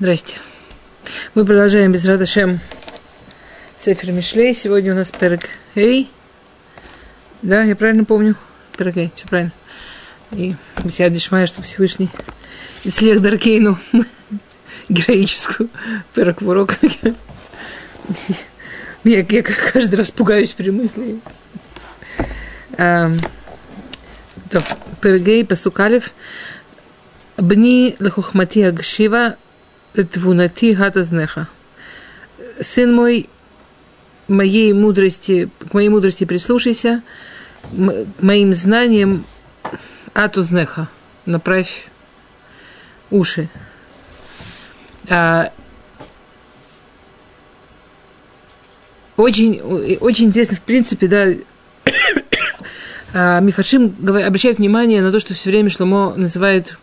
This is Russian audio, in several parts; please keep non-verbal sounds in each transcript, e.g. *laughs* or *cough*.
Здрасте. Мы продолжаем без Радашем Сефер Мишлей. Сегодня у нас Перек Эй. Да, я правильно помню? Перек Эй, все правильно. И Бесиад Дишмая, что Всевышний Ицлех Даркейну *laughs* героическую Перек урок. *laughs* Я, я каждый раз пугаюсь при мысли. Перек Эй, Пасукалев. Бни лехухмати агшива твунати гатазнеха. Сын мой, моей мудрости, к моей мудрости прислушайся, моим знаниям атузнеха, направь уши. А, очень, очень интересно, в принципе, да, *coughs* а, Мифашим обращает внимание на то, что все время Шломо называет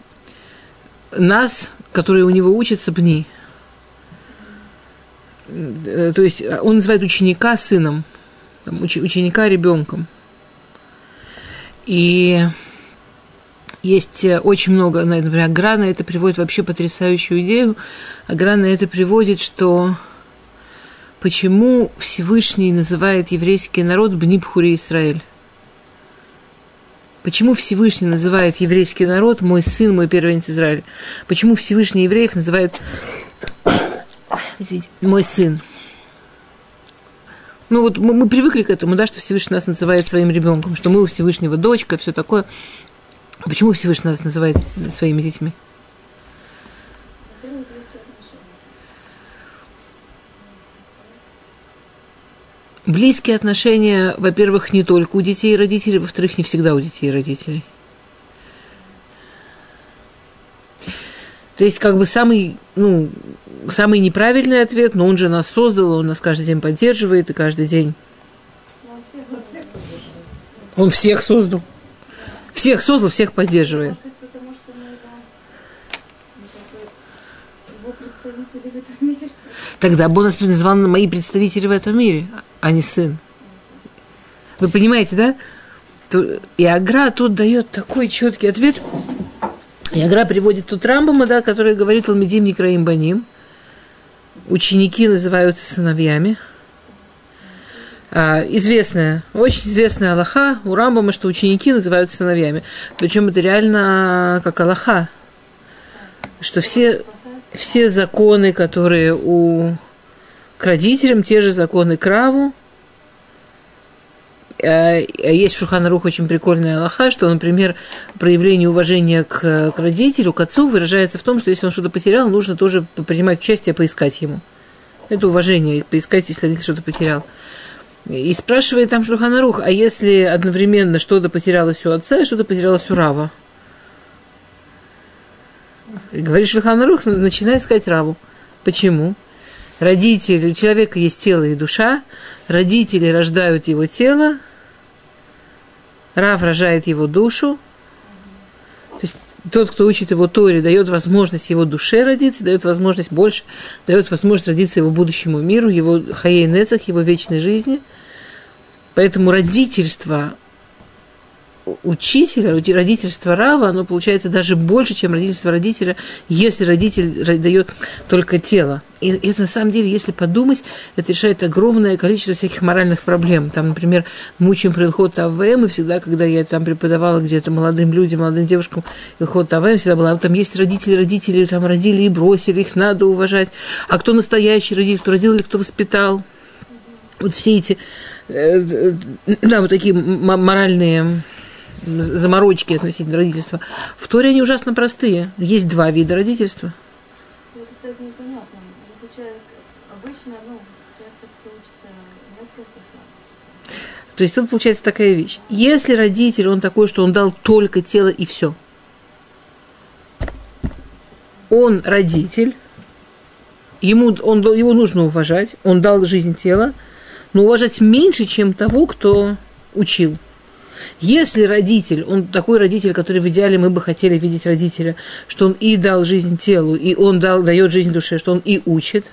нас, которые у него учатся, бни. Э, то есть он называет ученика сыном, ученика ребенком. И есть очень много, например, Аграна это приводит вообще потрясающую идею. Аграна это приводит, что почему Всевышний называет еврейский народ Бнибхури Израиль. Почему Всевышний называет еврейский народ мой сын, мой первенец Израиль? Почему Всевышний евреев называет мой сын? Ну вот мы, мы привыкли к этому, да, что Всевышний нас называет своим ребенком, что мы у Всевышнего дочка, все такое. Почему Всевышний нас называет своими детьми? Близкие отношения, во-первых, не только у детей и родителей, во-вторых, не всегда у детей и родителей. То есть, как бы самый, ну, самый неправильный ответ, но он же нас создал, он нас каждый день поддерживает, и каждый день... Он всех создал. Всех создал, всех поддерживает. Тогда бы он нас назвал мои представители в этом мире а не сын. Вы понимаете, да? И Агра тут дает такой четкий ответ. И Агра приводит тут Рамбама, да, который говорит Алмедим Некраим Баним. Ученики называются сыновьями. А, известная, очень известная Аллаха у Рамбама, что ученики называются сыновьями. Причем это реально как Аллаха. Что все, все законы, которые у к родителям те же законы Краву. Э, есть в Шуханарух очень прикольная Аллаха, что, например, проявление уважения к, к родителю, к отцу выражается в том, что если он что-то потерял, нужно тоже принимать участие, поискать ему. Это уважение, поискать, если родитель что-то потерял. И спрашивает там Шуханарух, а если одновременно что-то потерялось у отца что-то потерялось у Рава? Говорит Шуханарух, начинай искать Раву. Почему? родители, у человека есть тело и душа, родители рождают его тело, Рав рожает его душу, то есть тот, кто учит его Торе, дает возможность его душе родиться, дает возможность больше, дает возможность родиться его будущему миру, его хаейнецах, его вечной жизни. Поэтому родительство учителя, родительство Рава, оно получается даже больше, чем родительство родителя, если родитель дает только тело. И это на самом деле, если подумать, это решает огромное количество всяких моральных проблем. Там, например, мы учим про Илхот АВМ, и всегда, когда я там преподавала где-то молодым людям, молодым девушкам Илхот АВМ, всегда была, там есть родители, родители там родили и бросили, их надо уважать. А кто настоящий родитель, кто родил или кто воспитал? Вот все эти, э, э, да, вот такие моральные заморочки относительно родительства. В Торе они ужасно простые. Есть два вида родительства. Ну, это, кстати, непонятно. Если человек обычно, ну, человек все-таки учится несколько то есть тут получается такая вещь. Если родитель, он такой, что он дал только тело и все. Он родитель, ему, он, его нужно уважать, он дал жизнь тела, но уважать меньше, чем того, кто учил. Если родитель, он такой родитель, который в идеале мы бы хотели видеть родителя, что он и дал жизнь телу, и он дал, дает жизнь душе, что он и учит,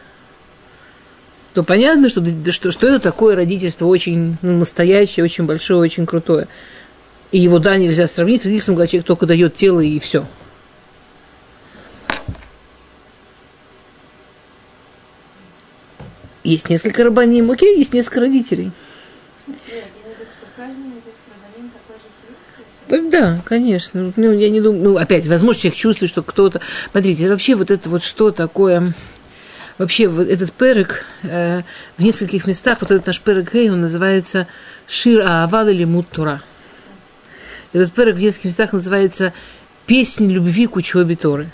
то понятно, что, что, что это такое родительство очень ну, настоящее, очень большое, очень крутое. И его, да, нельзя сравнить с родительством, когда человек только дает тело и все. Есть несколько рабаним, окей, есть несколько родителей. Нет, я имею в виду, что каждый из этих рабаним такой же хилук. Да, конечно. Ну, я не думаю, ну, опять, возможно, человек чувствует, что кто-то... Смотрите, вообще вот это вот что такое... Вообще вот этот перек э, в нескольких местах, вот этот наш перек Гей, он называется Шир Аавад или Муттура. Этот перек в нескольких местах называется «Песни любви к учебе Торы».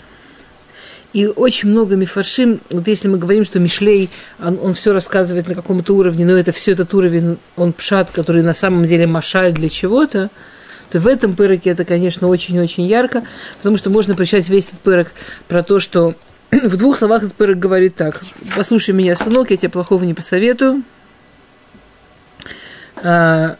И очень много мифаршим, вот если мы говорим, что Мишлей, он, он все рассказывает на каком-то уровне, но это все этот уровень, он пшат, который на самом деле машаль для чего-то, то в этом пыроке это, конечно, очень-очень ярко, потому что можно прочитать весь этот пырок про то, что *clears throat* в двух словах этот пырок говорит так. Послушай меня, сынок, я тебе плохого не посоветую. А,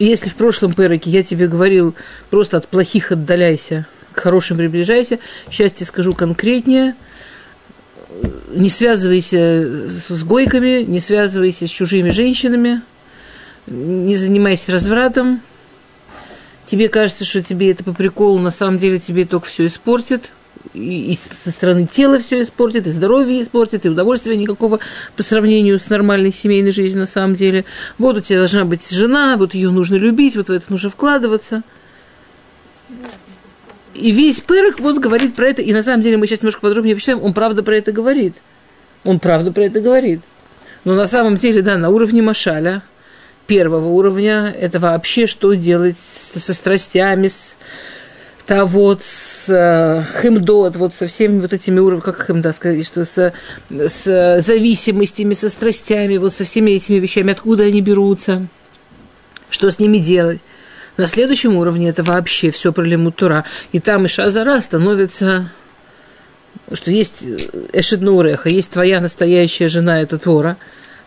если в прошлом пыроке я тебе говорил, просто от плохих отдаляйся, к хорошим приближайся, сейчас тебе скажу конкретнее, не связывайся с гойками, не связывайся с чужими женщинами, не занимайся развратом. Тебе кажется, что тебе это по приколу, на самом деле тебе только все испортит. И, и со стороны тела все испортит, и здоровье испортит, и удовольствия никакого по сравнению с нормальной семейной жизнью на самом деле. Вот у тебя должна быть жена, вот ее нужно любить, вот в это нужно вкладываться. И весь пырок вот говорит про это, и на самом деле мы сейчас немножко подробнее почитаем, он правда про это говорит. Он правда про это говорит. Но на самом деле, да, на уровне Машаля, первого уровня, это вообще что делать со страстями, с то вот с э, химдот, вот со всеми вот этими уровнями, как химда сказать, что с, с зависимостями, со страстями, вот со всеми этими вещами, откуда они берутся, что с ними делать. На следующем уровне это вообще все про лимутура. И там и Шазара становится, что есть Эшеднуреха, есть твоя настоящая жена, это Тора,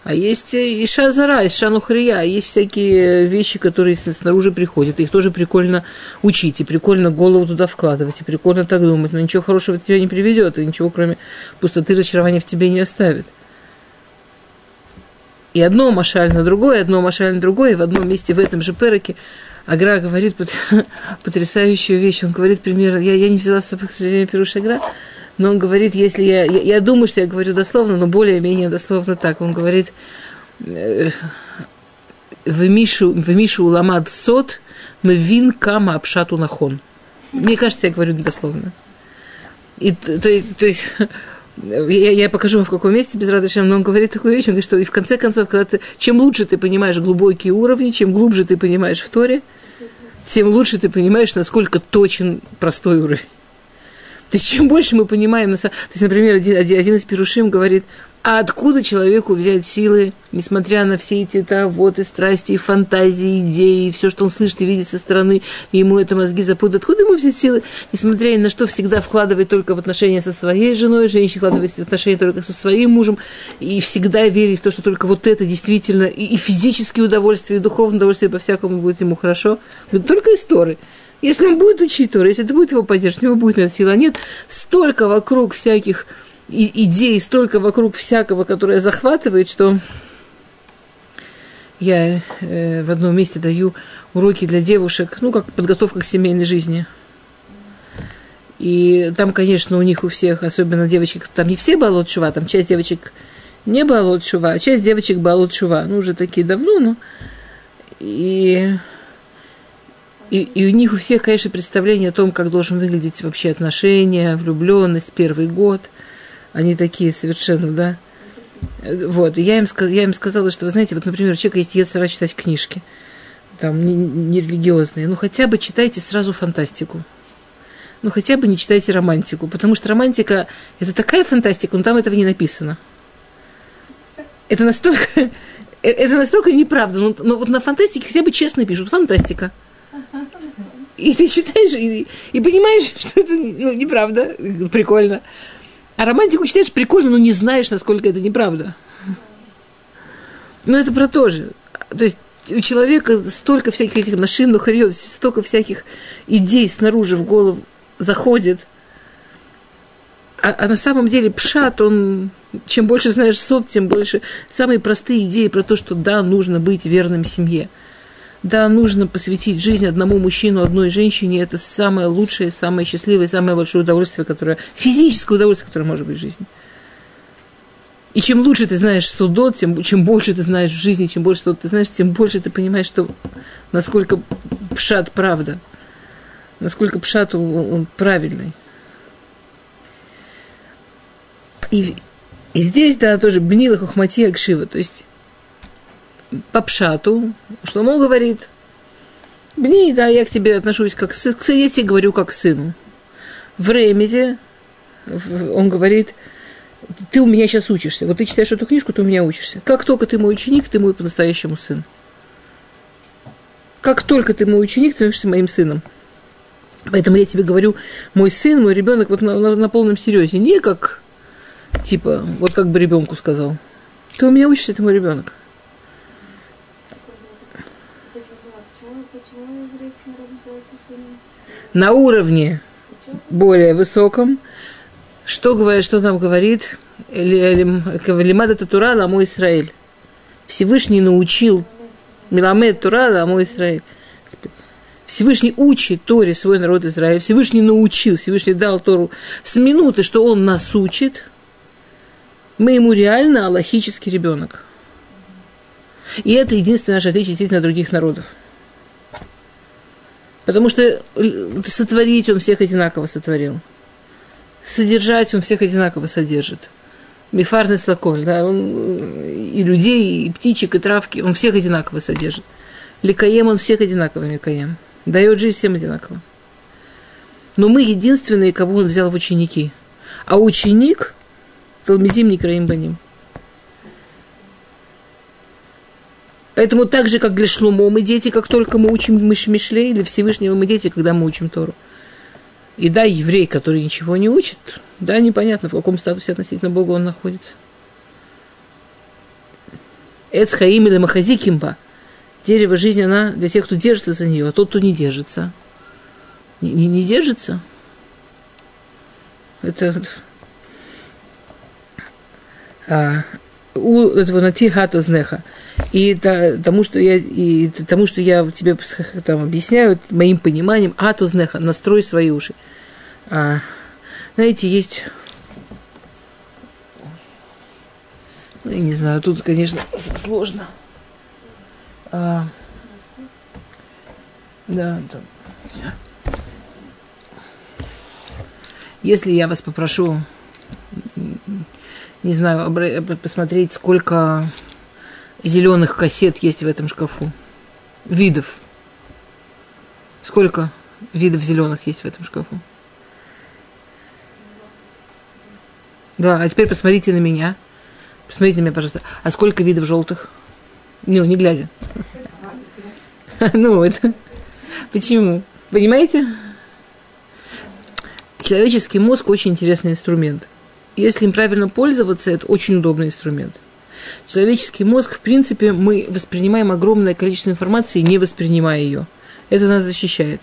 а есть Иша Зара, Иша Нухрия, есть всякие вещи, которые снаружи приходят. Их тоже прикольно учить, и прикольно голову туда вкладывать, и прикольно так думать. Но ничего хорошего тебя не приведет, и ничего, кроме пустоты разочарования в тебе не оставит. И одно машаль на другое, одно машаль на другое, и в одном месте в этом же пероке Агра говорит *laughs* потрясающую вещь. Он говорит примерно, я, я не взяла с собой, к сожалению, Пируш Агра, но он говорит, если я, я, я думаю, что я говорю дословно, но более-менее дословно так. Он говорит, э, в Мишу, в Мишу уламад сот, мы вин кама обшату нахон. Мне кажется, я говорю недословно. И, то, то есть, *laughs* я, я покажу вам в каком месте без радости, но он говорит такую вещь, он говорит, что и в конце концов, когда ты, чем лучше ты понимаешь глубокие уровни, чем глубже ты понимаешь в Торе, тем лучше ты понимаешь, насколько точен простой уровень. То есть, чем больше мы понимаем, то есть, например, один, один из пирушим говорит, а откуда человеку взять силы, несмотря на все эти да, вот и страсти, и фантазии, идеи, и все, что он слышит и видит со стороны, ему это мозги запутают. Откуда ему взять силы, несмотря на что, всегда вкладывает только в отношения со своей женой, женщина вкладывает в отношения только со своим мужем, и всегда верить в то, что только вот это действительно и, и физические удовольствия, и духовное удовольствие по-всякому будет ему хорошо. Только истории. Если он будет учить Тору, если это будет его поддерживать, у него будет на это сила. Нет, столько вокруг всяких идей, столько вокруг всякого, которое захватывает, что я э, в одном месте даю уроки для девушек, ну, как подготовка к семейной жизни. И там, конечно, у них у всех, особенно девочек, там не все балот шува, там часть девочек не балот шува, а часть девочек балот шува. Ну, уже такие давно, но... И и, и у них у всех, конечно, представление о том, как должен выглядеть вообще отношения, влюбленность, первый год. Они такие совершенно, да. Вот, и я им, я им сказала, что, вы знаете, вот, например, у человека есть Ецара читать книжки, там, не, не ну, хотя бы читайте сразу фантастику. Ну, хотя бы не читайте романтику, потому что романтика – это такая фантастика, но там этого не написано. Это настолько, *laughs* э, это настолько неправда. Но, но вот на фантастике хотя бы честно пишут фантастика. И ты читаешь, и, и понимаешь, *laughs* что это ну, неправда, прикольно. А романтику читаешь прикольно, но не знаешь, насколько это неправда. Но это про то же. То есть у человека столько всяких этих нашим, нухарьет, столько всяких идей снаружи в голову заходит. А, а на самом деле пшат, он, чем больше знаешь сот, тем больше самые простые идеи про то, что да, нужно быть верным семье – да, нужно посвятить жизнь одному мужчину, одной женщине. Это самое лучшее, самое счастливое, самое большое удовольствие, которое, физическое удовольствие, которое может быть в жизни. И чем лучше ты знаешь судот, тем чем больше ты знаешь в жизни, чем больше ты знаешь, тем больше ты понимаешь, что насколько пшат правда, насколько пшат он, он правильный. И, и здесь, да, тоже бнила хухмати акшива, то есть по пшату, он говорит, бни, да, я к тебе отношусь как сын, я тебе говорю как к сыну. В ремезе он говорит, ты у меня сейчас учишься. Вот ты читаешь эту книжку, ты у меня учишься. Как только ты мой ученик, ты мой по-настоящему сын. Как только ты мой ученик, ты становишься моим сыном. Поэтому я тебе говорю, мой сын, мой ребенок, вот на, на, на полном серьезе. Не как, типа, вот как бы ребенку сказал. Ты у меня учишься, ты мой ребенок. На уровне более высоком – что, говорит, что там говорит? Лимада Татура Ламу Исраиль. Всевышний научил Миламед Тура Ламу Исраиль. Всевышний учит Торе свой народ Израиль. Всевышний научил, Всевышний дал Тору. С минуты, что он нас учит, мы ему реально аллахический ребенок. И это единственное наше отличие действительно от других народов. Потому что сотворить он всех одинаково сотворил содержать, он всех одинаково содержит. Мифарный слаколь, да, он и людей, и птичек, и травки, он всех одинаково содержит. Ликаем он всех одинаково ликаем. Дает жизнь всем одинаково. Но мы единственные, кого он взял в ученики. А ученик Талмедим Никраим Баним. Поэтому так же, как для Шлумо мы дети, как только мы учим Мишлей, для Всевышнего мы дети, когда мы учим Тору. И да, еврей, который ничего не учит, да, непонятно, в каком статусе относительно Бога он находится. Эцхаим или Махазикимба. Дерево жизни, она для тех, кто держится за нее, а тот, кто не держится. Не, не, не держится. Это а, у этого нати хата знеха. И тому, что я, и тому, что я тебе там, объясняю, моим пониманием, атузнеха, настрой свои уши. А, знаете, есть... Ну, я не знаю, тут, конечно, сложно. А, да, да. Если я вас попрошу, не знаю, посмотреть, сколько зеленых кассет есть в этом шкафу. Видов. Сколько видов зеленых есть в этом шкафу? Да, а теперь посмотрите на меня. Посмотрите на меня, пожалуйста. А сколько видов желтых? Ну, не глядя. *laughs* Ну, это... Почему? Понимаете? Человеческий мозг очень интересный инструмент. Если им правильно пользоваться, это очень удобный инструмент. Человеческий мозг, в принципе, мы воспринимаем огромное количество информации, не воспринимая ее. Это нас защищает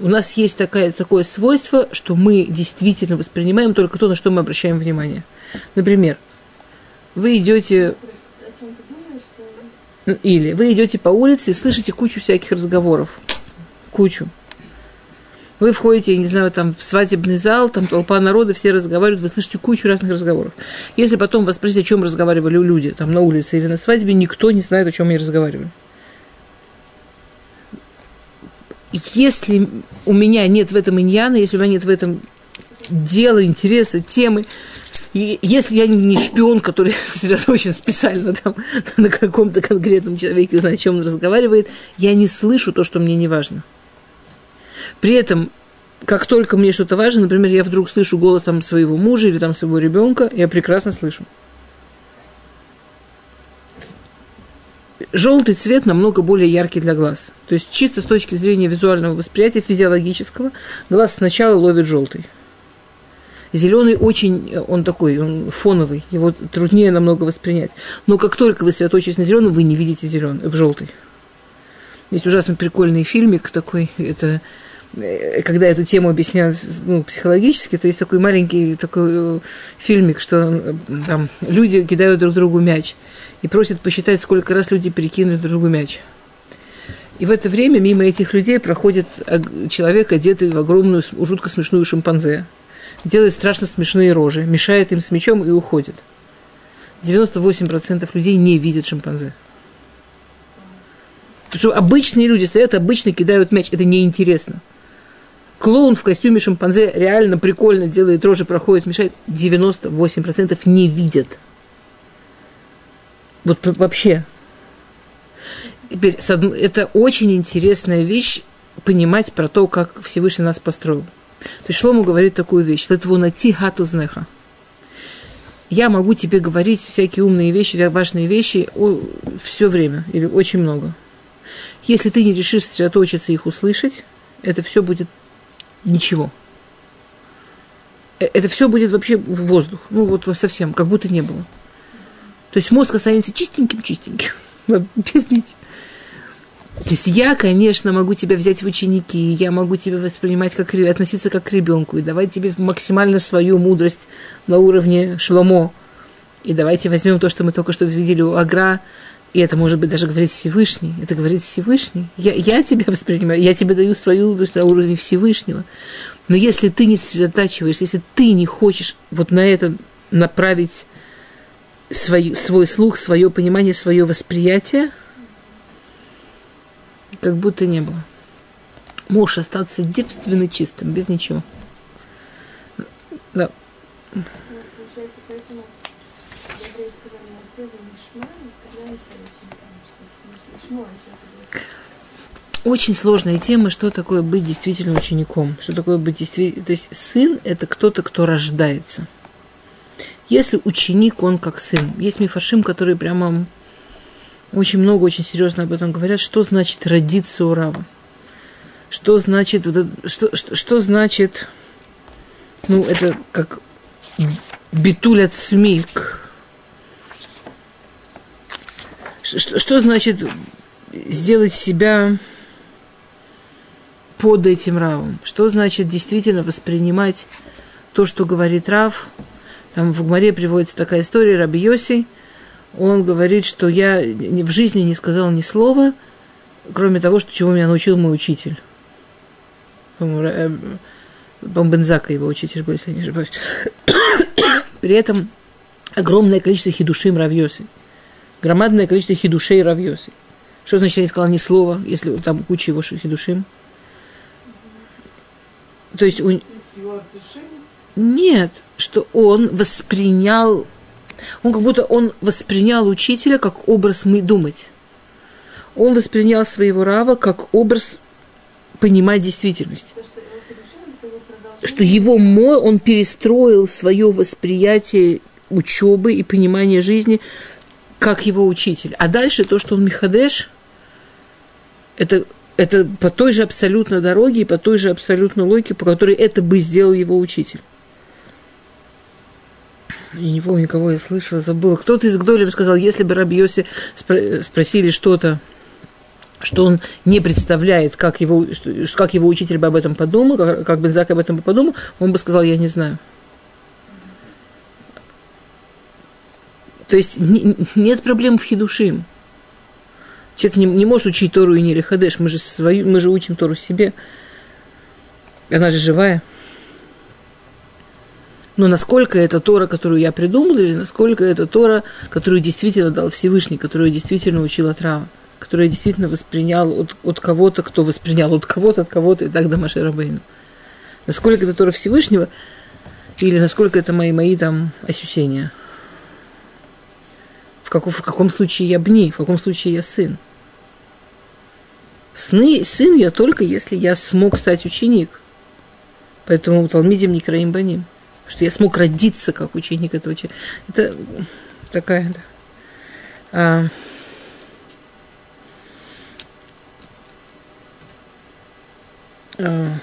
у нас есть такое, такое свойство, что мы действительно воспринимаем только то, на что мы обращаем внимание. Например, вы идете... Или вы идете по улице и слышите кучу всяких разговоров. Кучу. Вы входите, я не знаю, там в свадебный зал, там толпа народа, все разговаривают, вы слышите кучу разных разговоров. Если потом вас спросить, о чем разговаривали люди там на улице или на свадьбе, никто не знает, о чем они разговаривали если у меня нет в этом иньяна, если у меня нет в этом дела, интереса, темы, и если я не шпион, который *laughs* сосредоточен специально там на каком-то конкретном человеке, знает, о чем он разговаривает, я не слышу то, что мне не важно. При этом, как только мне что-то важно, например, я вдруг слышу голос там своего мужа или там своего ребенка, я прекрасно слышу. желтый цвет намного более яркий для глаз. То есть чисто с точки зрения визуального восприятия, физиологического, глаз сначала ловит желтый. Зеленый очень, он такой, он фоновый, его труднее намного воспринять. Но как только вы сосредоточитесь на зеленом, вы не видите зеленый, в желтый. Есть ужасно прикольный фильмик такой, это э, когда эту тему объясняют ну, психологически, то есть такой маленький такой э, фильмик, что э, там люди кидают друг другу мяч и просит посчитать, сколько раз люди перекинули друг другу мяч. И в это время мимо этих людей проходит человек, одетый в огромную, жутко смешную шимпанзе. Делает страшно смешные рожи, мешает им с мячом и уходит. 98% людей не видят шимпанзе. Потому что обычные люди стоят, обычно кидают мяч. Это неинтересно. Клоун в костюме шимпанзе реально прикольно делает рожи, проходит, мешает. 98% не видят. Вот вообще. Теперь, это очень интересная вещь, понимать про то, как Всевышний нас построил. То есть Шлому говорит такую вещь. найти хату знеха. Я могу тебе говорить всякие умные вещи, важные вещи все время, или очень много. Если ты не решишь сосредоточиться их услышать, это все будет ничего. Э, это все будет вообще в воздух. Ну, вот совсем, как будто не было. То есть мозг останется чистеньким-чистеньким. *laughs* Ничего. То есть я, конечно, могу тебя взять в ученики, я могу тебя воспринимать как относиться как к ребенку и давать тебе максимально свою мудрость на уровне шломо. И давайте возьмем то, что мы только что видели у Агра, и это может быть даже говорить Всевышний. Это говорит Всевышний. Я, я тебя воспринимаю, я тебе даю свою мудрость на уровне Всевышнего. Но если ты не сосредотачиваешься, если ты не хочешь вот на это направить свой, свой слух, свое понимание, свое восприятие – как будто не было. Можешь остаться девственно чистым, без ничего. Да. Очень сложная тема, что такое быть действительно учеником. Что такое быть действительно... То есть сын – это кто-то, кто рождается. Если ученик, он как сын. Есть мифашим, который прямо очень много, очень серьезно об этом говорят, что значит родиться у Рава. Что значит, что, что, что значит, ну, это как битуль смик. Что, что значит сделать себя под этим Равом? Что значит действительно воспринимать то, что говорит Рав? Там в Гмаре приводится такая история, Раби Йоси – он говорит, что я в жизни не сказал ни слова, кроме того, что чего меня научил мой учитель. По-моему, Бензака его учитель был, если я не ошибаюсь. *coughs* При этом огромное количество хидушим равьоси. Громадное количество хидушей равьоси. Что значит, я не сказал ни слова, если там куча его хидушим? То есть у... Нет, что он воспринял он как будто он воспринял учителя как образ мы думать. Он воспринял своего рава как образ понимать действительность. Что его мо, он перестроил свое восприятие учебы и понимания жизни как его учитель. А дальше то, что он Михадеш, это, это по той же абсолютно дороге и по той же абсолютно логике, по которой это бы сделал его учитель. Я не помню, кого я слышала, забыла. Кто-то из Гдолем сказал, если бы Раби Йоси спросили что-то, что он не представляет, как его, как его учитель бы об этом подумал, как, как Бензак об этом бы подумал, он бы сказал, я не знаю. То есть не, нет проблем в хидушим. Человек не, не может учить Тору и не Лихадеш. Мы же, свою, мы же учим Тору себе. Она же живая. Но насколько это Тора, которую я придумал, или насколько это Тора, которую действительно дал Всевышний, которую действительно учил от Рава, которую действительно воспринял от, от кого-то, кто воспринял от кого-то, от кого-то, и так до Машера Бейну. Насколько это Тора Всевышнего, или насколько это мои, мои там ощущения. В, каком, в каком случае я бни, в каком случае я сын. Сны, сын я только, если я смог стать ученик. Поэтому Талмидим не краим что я смог родиться как ученик этого человека. Это такая, да. А, а,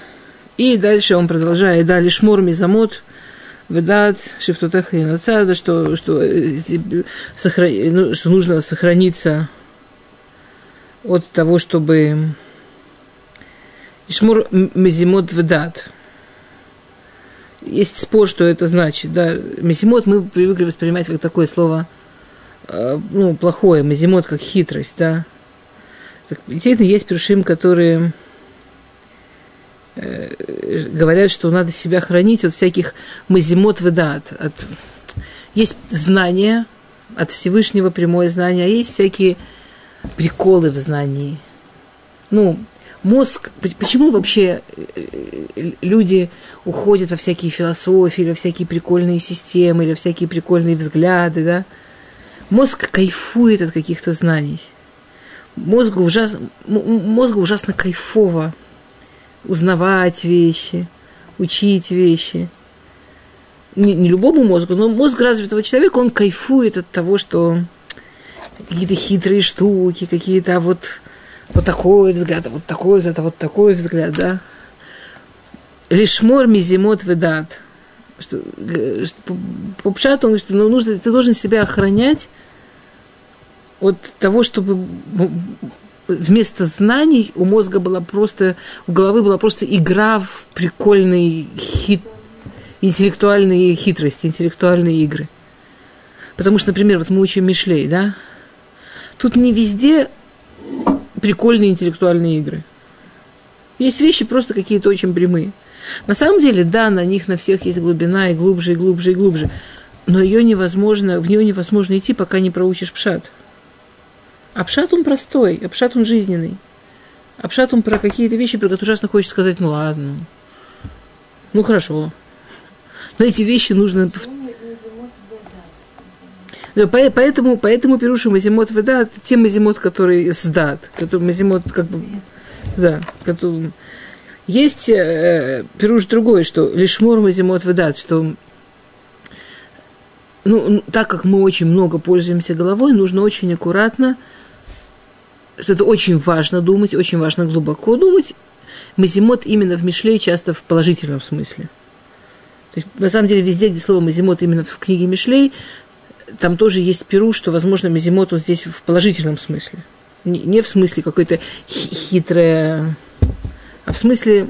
и дальше он продолжает, да, лишь мур мизамот, выдат, шифтутах и нацада, что, что, э, сохрани, ну, что нужно сохраниться от того, чтобы Ишмур мизимот выдат есть спор, что это значит. Да. Мезимот мы привыкли воспринимать как такое слово э, ну, плохое, мезимот как хитрость, да. Так, действительно, есть першим, которые э, говорят, что надо себя хранить от всяких мазимот выдат. От... Есть знания, от Всевышнего прямое знание, а есть всякие приколы в знании. Ну, мозг, почему вообще э, люди уходят во всякие философии, или во всякие прикольные системы, или во всякие прикольные взгляды, да? Мозг кайфует от каких-то знаний. Мозгу ужасно, мозгу ужасно кайфово узнавать вещи, учить вещи. Не, не любому мозгу, но мозг развитого человека, он кайфует от того, что какие-то хитрые штуки, какие-то вот, вот такой взгляд, вот такой взгляд, вот такой взгляд, да. Лишмор мизимот ведат. Что, что, по, пшату, что ну, нужно, ты должен себя охранять от того, чтобы вместо знаний у мозга была просто, у головы была просто игра в прикольные хит, интеллектуальные хитрости, интеллектуальные игры. Потому что, например, вот мы учим Мишлей, да? Тут не везде прикольные интеллектуальные игры. Есть вещи просто какие-то очень прямые. На самом деле, да, на них на всех есть глубина и глубже, и глубже, и глубже. Но ее невозможно, в нее невозможно идти, пока не проучишь пшат. А пшат он простой, а пшат он жизненный. А пшат он про какие-то вещи, про которые ужасно хочешь сказать, ну ладно, ну хорошо. Но эти вещи нужно Поэтому, поэтому пирушу мазимот вода, те мазимот, которые сдат, который мазимот как бы, да, который... Есть э, пируш другой, что лишь мор мазимот выдат, что ну, так как мы очень много пользуемся головой, нужно очень аккуратно, что это очень важно думать, очень важно глубоко думать. Мазимот именно в Мишле часто в положительном смысле. То есть, на самом деле, везде, где слово мазимот именно в книге Мишлей, там тоже есть перу, что, возможно, Мизимот он здесь в положительном смысле. Не в смысле какой-то хитрая, а в смысле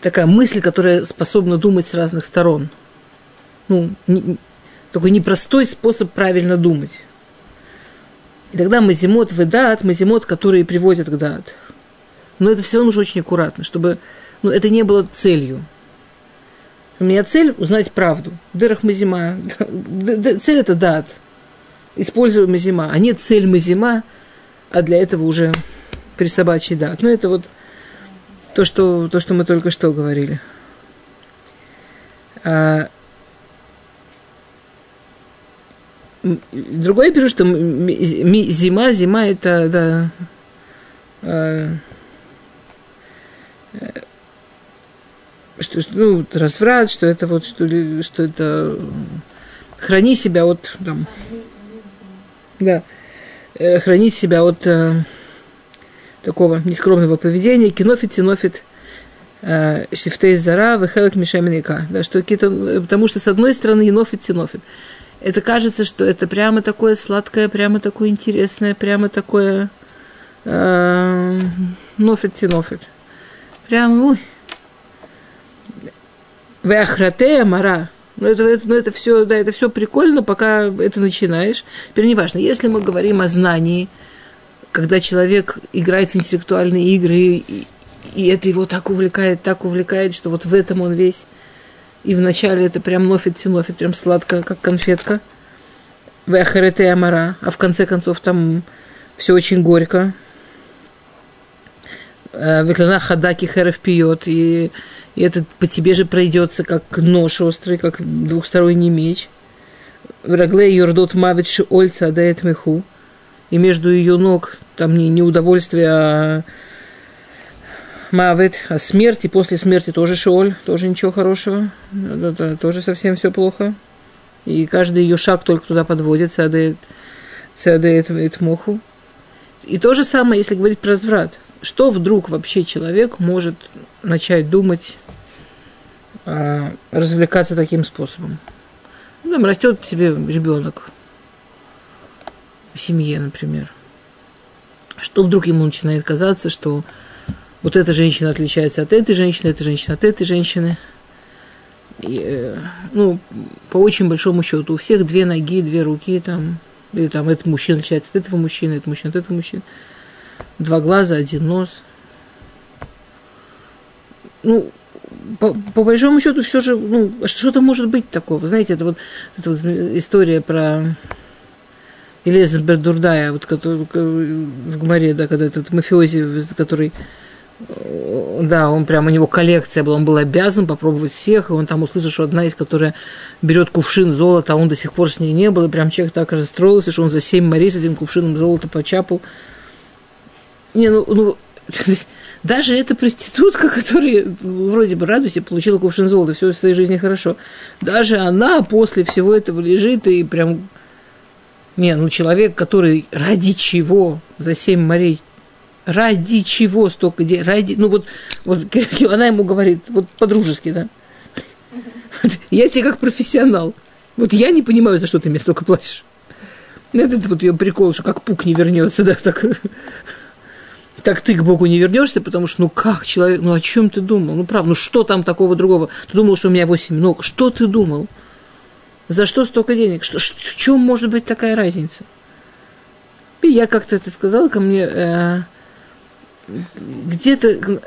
такая мысль, которая способна думать с разных сторон. Ну, не, такой непростой способ правильно думать. И тогда мазимот в дат, мазимот, которые приводят к дат. Но это все равно нужно очень аккуратно, чтобы ну, это не было целью. У меня цель узнать правду. Дырах Мазима. *laughs* Цель это дат. Используем Мазима. А нет цель Мазима, а для этого уже присобачий дат. Ну, это вот то, что, то, что мы только что говорили. А, другое пишу, что зима, зима это да, а, что ну, разврат, что это вот, что, ли, что это храни себя от там, да, э, хранить себя от э, такого нескромного поведения, кинофит, синофит, э, шифтей зара, вехелек мишаминика, да, что какие-то, потому что с одной стороны енофит, синофит, это кажется, что это прямо такое сладкое, прямо такое интересное, прямо такое э, нофит, синофит. Прям, ой, Веахрате мара. Ну, это, это, ну, это все, да, это все прикольно, пока это начинаешь. Теперь неважно, если мы говорим о знании, когда человек играет в интеллектуальные игры, и, и это его так увлекает, так увлекает, что вот в этом он весь. И вначале это прям нофит синофит, прям сладко, как конфетка. Веахрете амара. А в конце концов там все очень горько. Э, Веклана хадаки херев пьет. И и это по тебе же пройдется, как нож острый, как двухсторонний меч. Врагле юрдот мавит ольца адает меху. И между ее ног там не, не удовольствие, а мавит, а смерть, и после смерти тоже шиоль, тоже ничего хорошего, это тоже совсем все плохо. И каждый ее шаг только туда подводит, цадает, цадает моху. И то же самое, если говорить про разврат – что вдруг вообще человек может начать думать, а, развлекаться таким способом? Ну, там растет себе ребенок в семье, например. Что вдруг ему начинает казаться, что вот эта женщина отличается от этой женщины, эта женщина от этой женщины. И, э, ну, по очень большому счету, у всех две ноги, две руки, там, или там этот мужчина отличается от этого мужчины, этот мужчина от этого мужчины два глаза, один нос. Ну, по, по большому счету все же, ну, что-то может быть такого. Знаете, это вот, это вот история про Елиза Бердурдая, вот который, в Гмаре, да, когда этот мафиози, который да, он прям, у него коллекция была, он был обязан попробовать всех, и он там услышал, что одна из, которая берет кувшин золота, а он до сих пор с ней не был, и прям человек так расстроился, что он за семь морей с этим кувшином золота почапал. Не, ну, ну *laughs* даже эта проститутка, которая вроде бы радуйся, получила кувшин золота, все в своей жизни хорошо, даже она после всего этого лежит и прям... Не, ну человек, который ради чего за семь морей ради чего столько денег, ради, ну вот, вот *laughs* она ему говорит, вот по-дружески, да, я тебе как профессионал, вот я не понимаю, за что ты мне столько платишь. Ну, это вот ее прикол, что как пук не вернется, да, так, так ты к Богу не вернешься, потому что, ну как человек, ну о чем ты думал? Ну правда, ну что там такого другого? Ты думал, что у меня восемь ног. Что ты думал? За что столько денег? Что, в чем может быть такая разница? И я как-то это сказала ко мне, э, где-то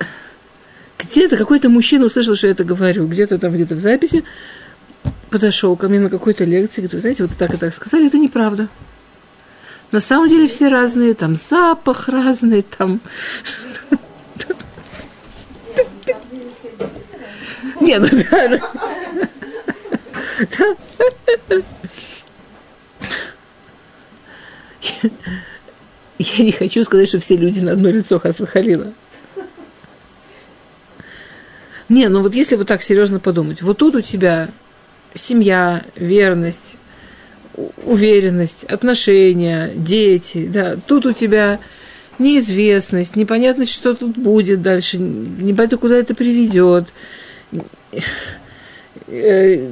где-то какой-то мужчина услышал, что я это говорю, где-то там, где-то в записи, подошел ко мне на какой-то лекции, говорит, вы знаете, вот так и так сказали, это неправда. На самом деле все разные, там запах разный, там... Не, ну да. Я не хочу сказать, что все люди на одно лицо Хасвахалила. Не, ну вот если вот так серьезно подумать, вот тут у тебя семья, верность, уверенность, отношения, дети, да, тут у тебя неизвестность, непонятность, что тут будет дальше, непонятно, куда это приведет э,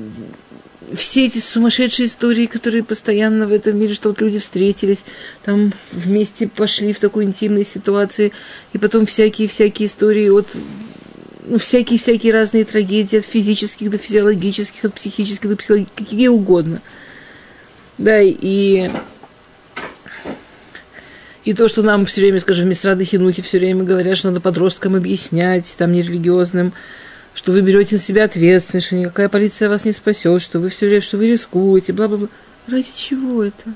все эти сумасшедшие истории, которые постоянно в этом мире, что вот люди встретились, там вместе пошли в такой интимной ситуации, и потом всякие-всякие истории от ну, всякие-всякие разные трагедии, от физических до физиологических, от психических до психологических, какие угодно. Да, и, и то, что нам все время, скажем, в Мистрады Хинухи все время говорят, что надо подросткам объяснять, там, нерелигиозным, что вы берете на себя ответственность, что никакая полиция вас не спасет, что вы все время, что вы рискуете, бла-бла-бла. Ради чего это?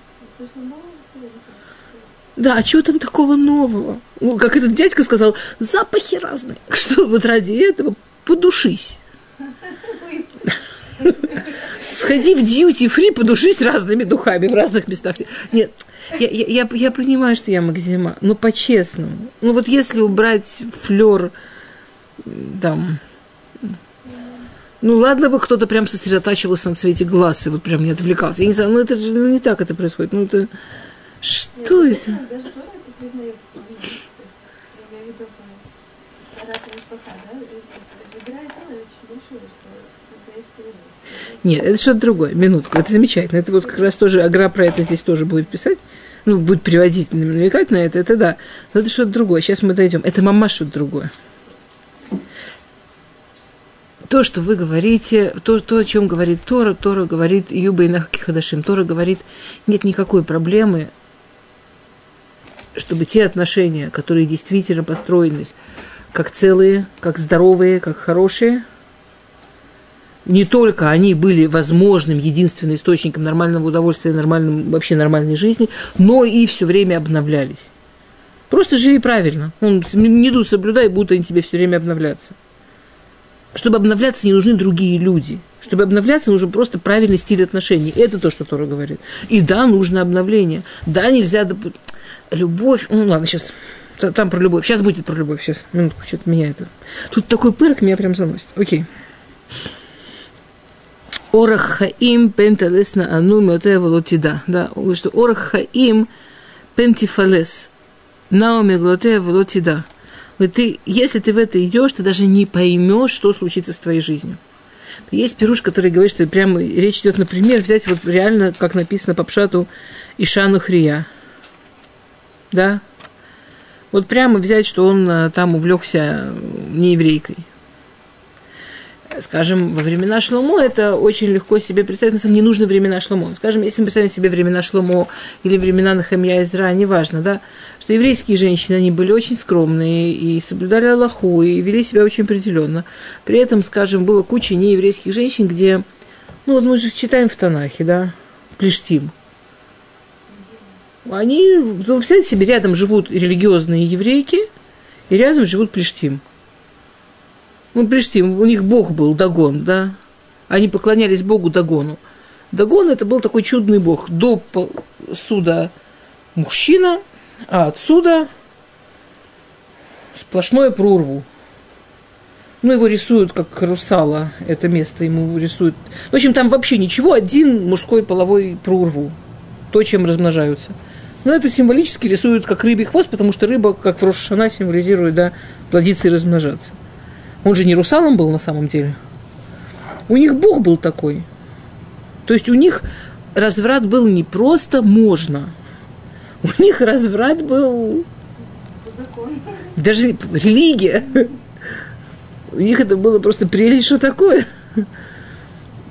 Да, а чего там такого нового? Ну, как этот дядька сказал, запахи разные. Что вот ради этого подушись. Сходи в дьюти фри, подушись разными духами в разных местах. Нет, я, я, я понимаю, что я Максима, но по-честному. Ну вот если убрать флер там, ну, ладно бы кто-то прям сосредотачивался на цвете глаз и вот прям не отвлекался. Я не знаю, ну это же ну, не так это происходит. Ну, это... Что это? Нет, это что-то другое. Минутку. Это замечательно. Это вот как раз тоже Агра про это здесь тоже будет писать. Ну, будет приводить, намекать на это. Это да. Но это что-то другое. Сейчас мы дойдем. Это мама что-то другое то, что вы говорите, то, то, о чем говорит Тора, Тора говорит Юба и Нахаки Хадашим, Тора говорит, нет никакой проблемы, чтобы те отношения, которые действительно построены как целые, как здоровые, как хорошие, не только они были возможным единственным источником нормального удовольствия, нормальным, вообще нормальной жизни, но и все время обновлялись. Просто живи правильно. Он, не ду соблюдай, будто они тебе все время обновляться чтобы обновляться, не нужны другие люди. Чтобы обновляться, нужен просто правильный стиль отношений. Это то, что Тора говорит. И да, нужно обновление. Да, нельзя... Доп... Любовь... Ну, ладно, сейчас... Там про любовь. Сейчас будет про любовь. Сейчас. Минутку, что-то меня это... Тут такой пырок меня прям заносит. Окей. Орах хаим пенталесна ану мёте Да, что орах хаим пентифалес. Наоми глоте волотида ты, если ты в это идешь, ты даже не поймешь, что случится с твоей жизнью. Есть пируш, который говорит, что прямо речь идет, например, взять вот реально, как написано по пшату, Ишану Хрия. Да? Вот прямо взять, что он э, там увлекся нееврейкой. Скажем, во времена Шломо это очень легко себе представить, на самом деле не нужно времена Шломо. Скажем, если мы представим себе времена Шломо или времена Нахамья Изра, неважно, да, что еврейские женщины, они были очень скромные и соблюдали Аллаху, и вели себя очень определенно. При этом, скажем, было куча нееврейских женщин, где, ну вот мы же читаем в Танахе, да, Плештим. Они, ну, представляете себе, рядом живут религиозные еврейки, и рядом живут Плештим – ну, Плештим, у них бог был Дагон, да? Они поклонялись богу Дагону. Дагон это был такой чудный бог. До суда мужчина, а отсюда сплошное прорву. Ну, его рисуют как русала, это место ему рисуют. В общем, там вообще ничего, один мужской половой прорву. То, чем размножаются. Но это символически рисуют как рыбий хвост, потому что рыба, как в Рошана, символизирует, да, плодиться и размножаться. Он же не русалом был на самом деле. У них Бог был такой. То есть у них разврат был не просто можно. У них разврат был... Закон. Даже религия. У них это было просто прелесть, что такое.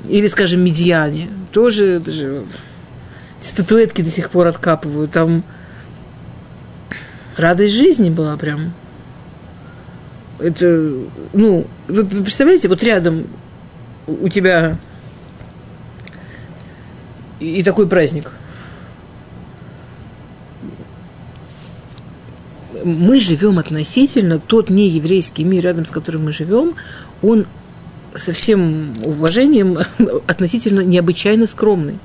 Или, скажем, медиане. Тоже, даже статуэтки до сих пор откапывают. Там радость жизни была прям. Это, ну, вы представляете, вот рядом у тебя и такой праздник. Мы живем относительно, тот нееврейский мир, рядом с которым мы живем, он со всем уважением *laughs* относительно необычайно скромный.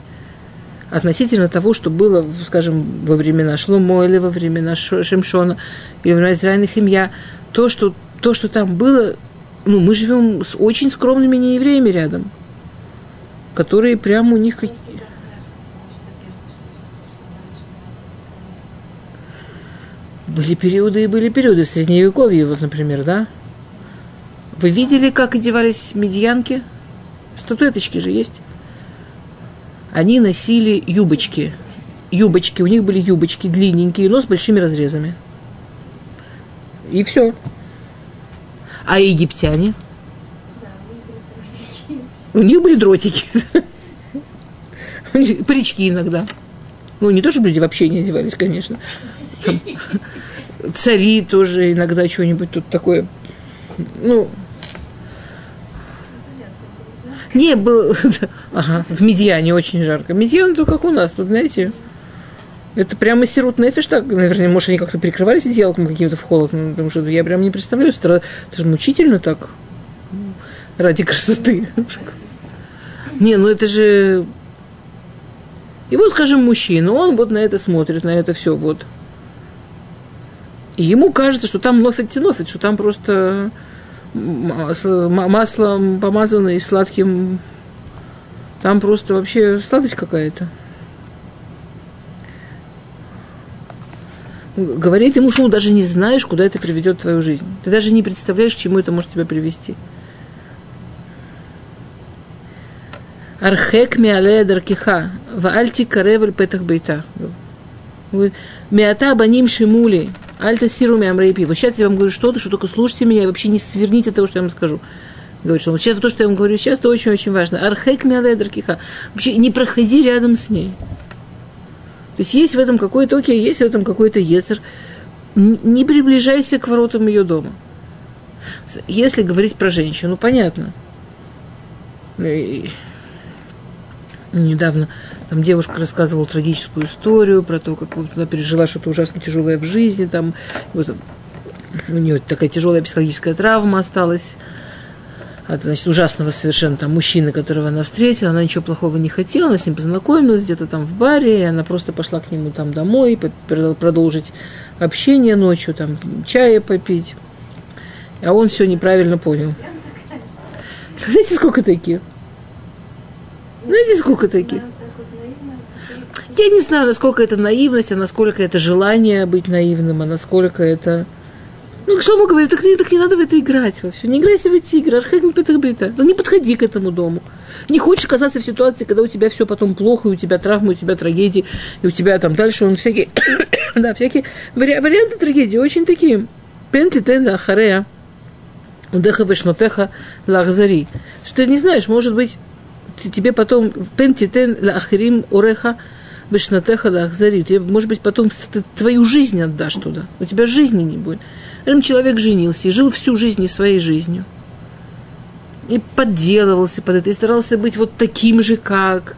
Относительно того, что было, скажем, во времена Шломо или во времена Шемшона, или во времена Израиля Химья, то, что то, что там было, ну, мы живем с очень скромными неевреями рядом, которые прямо у них какие... Были периоды и были периоды в Средневековье, вот, например, да? Вы видели, как одевались медьянки? Статуэточки же есть. Они носили юбочки. Юбочки, у них были юбочки длинненькие, но с большими разрезами. И все. А египтяне? У них были дротики. Парички иногда. Ну, не то, чтобы люди вообще не одевались, конечно. Там, цари тоже иногда что-нибудь тут такое. Ну, не, был, *laughs* ага, в Медиане очень жарко. Медиан, то как у нас, тут, знаете, это прямо сирот нефиш, так, наверное, может, они как-то прикрывались одеялком каким-то в холод, ну, потому что я прям не представляю, это, это же мучительно так, ради красоты. Не, ну это же... И вот, скажем, мужчина, он вот на это смотрит, на это все вот. И ему кажется, что там нофит тинофит, что там просто маслом помазано и сладким. Там просто вообще сладость какая-то. Говорит ему, что ну, даже не знаешь, куда это приведет твою жизнь. Ты даже не представляешь, к чему это может тебя привести. Архек миалея даркиха, ваальти кареваль петах бейта. Миата баним шимули, альта сиру миамрейпи. Вот сейчас я вам говорю что-то, что только слушайте меня и вообще не сверните того, что я вам скажу. Говорит, что сейчас то, что я вам говорю сейчас, это очень-очень важно. Архек миалея даркиха. Вообще не проходи рядом с ней. То есть есть в этом какой-то, окей, есть в этом какой-то ецер. Не приближайся к воротам ее дома. Если говорить про женщину, понятно. Недавно там девушка рассказывала трагическую историю про то, как она пережила что-то ужасно тяжелое в жизни, там вот, у нее такая тяжелая психологическая травма осталась от значит, ужасного совершенно там мужчины, которого она встретила, она ничего плохого не хотела, она с ним познакомилась где-то там в баре, и она просто пошла к нему там домой, продолжить общение ночью, там чая попить. А он все неправильно понял. Знаете, сколько таких? Знаете, сколько таких? Я не знаю, насколько это наивность, а насколько это желание быть наивным, а насколько это ну, что ему говорит, так, так не надо в это играть во все. Не играйся в эти игры, архаик брита. Ну, не подходи к этому дому. Не хочешь оказаться в ситуации, когда у тебя все потом плохо, и у тебя травмы, у тебя трагедии, и у тебя там дальше он всякие, *coughs* да, всякие вари- варианты трагедии очень такие. Пенти тенда харея. Удеха вешнотеха лахзари. Что ты не знаешь, может быть, тебе потом пентитен лахрим уреха вешнотеха лахзари. Тебе, может быть, потом ты твою жизнь отдашь туда. У тебя жизни не будет. Рядом человек женился и жил всю жизнь своей жизнью. И подделывался под это, и старался быть вот таким же, как.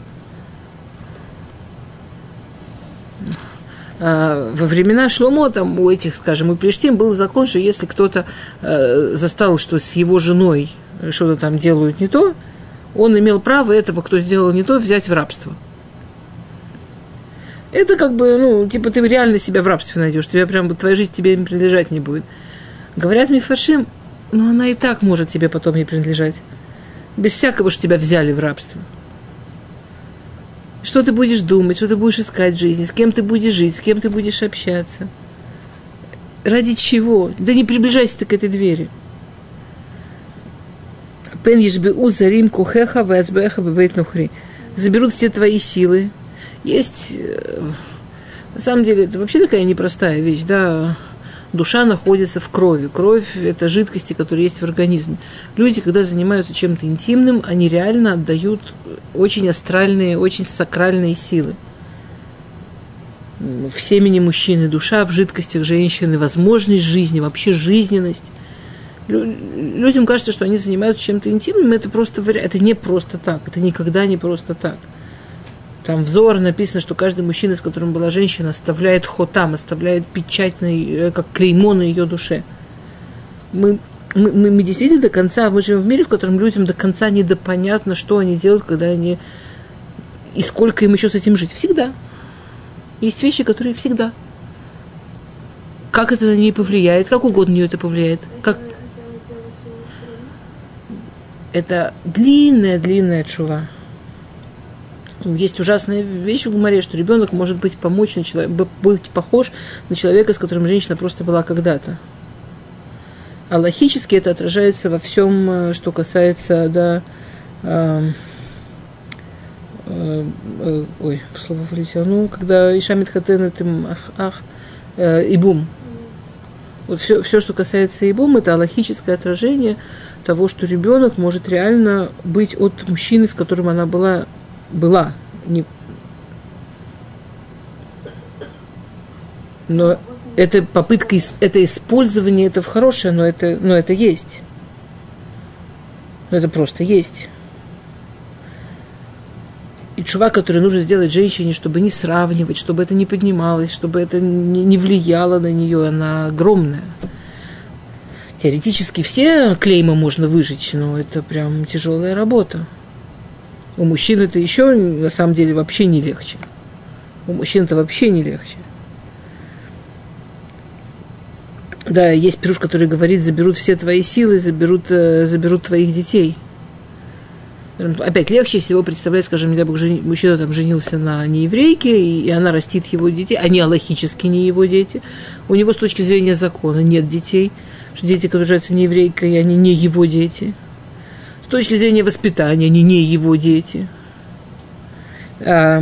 А, во времена Шломо, там у этих, скажем, у Плештим был закон, что если кто-то э, застал, что с его женой что-то там делают не то, он имел право этого, кто сделал не то, взять в рабство. Это как бы, ну, типа ты реально себя в рабстве найдешь, тебя прям, твоя жизнь тебе не принадлежать не будет. Говорят Мифаршим, но она и так может тебе потом не принадлежать. Без всякого, что тебя взяли в рабство. Что ты будешь думать, что ты будешь искать в жизни, с кем ты будешь жить, с кем ты будешь общаться. Ради чего? Да не приближайся ты к этой двери. Пен ешбеу зарим кухеха вэцбеха бебейт нухри. Заберут все твои силы. Есть... Э, на самом деле, это вообще такая непростая вещь, да, душа находится в крови. Кровь – это жидкости, которые есть в организме. Люди, когда занимаются чем-то интимным, они реально отдают очень астральные, очень сакральные силы. В семени мужчины душа, в жидкостях женщины, возможность жизни, вообще жизненность. Людям кажется, что они занимаются чем-то интимным, это просто это не просто так, это никогда не просто так – там взор написано, что каждый мужчина, с которым была женщина, оставляет хотам, оставляет печать, на, э, как клеймо на ее душе. Мы, мы, мы, мы действительно до конца, мы живем в мире, в котором людям до конца недопонятно, что они делают, когда они... И сколько им еще с этим жить. Всегда. Есть вещи, которые всегда. Как это на нее повлияет, как угодно на нее это повлияет. Как... Это длинная-длинная чува. Есть ужасная вещь в Гумаре, что ребенок может быть помочь на человека, быть похож на человека, с которым женщина просто была когда-то. А логически это отражается во всем, э, что касается, да, э, э, э, ой, слово вылетело, ну, когда Иша Митхатен, это ах, ах, э, Ибум. Вот все, все, что касается Ибум, это логическое отражение того, что ребенок может реально быть от мужчины, с которым она была была. Не... Но это попытка, это использование, это в хорошее, но это, но это есть. Но это просто есть. И чувак, который нужно сделать женщине, чтобы не сравнивать, чтобы это не поднималось, чтобы это не, влияло на нее, она огромная. Теоретически все клеймы можно выжечь, но это прям тяжелая работа. У мужчин это еще на самом деле вообще не легче. У мужчин это вообще не легче. Да, есть пируш, который говорит, заберут все твои силы, заберут, э, заберут твоих детей. Опять легче всего представлять, скажем, дай бог, мужчина там женился на нееврейке, и она растит его детей, они аллахически не его дети. У него с точки зрения закона нет детей, что дети, которые рождаются нееврейкой, они не его дети – с точки зрения воспитания, они не его дети. А,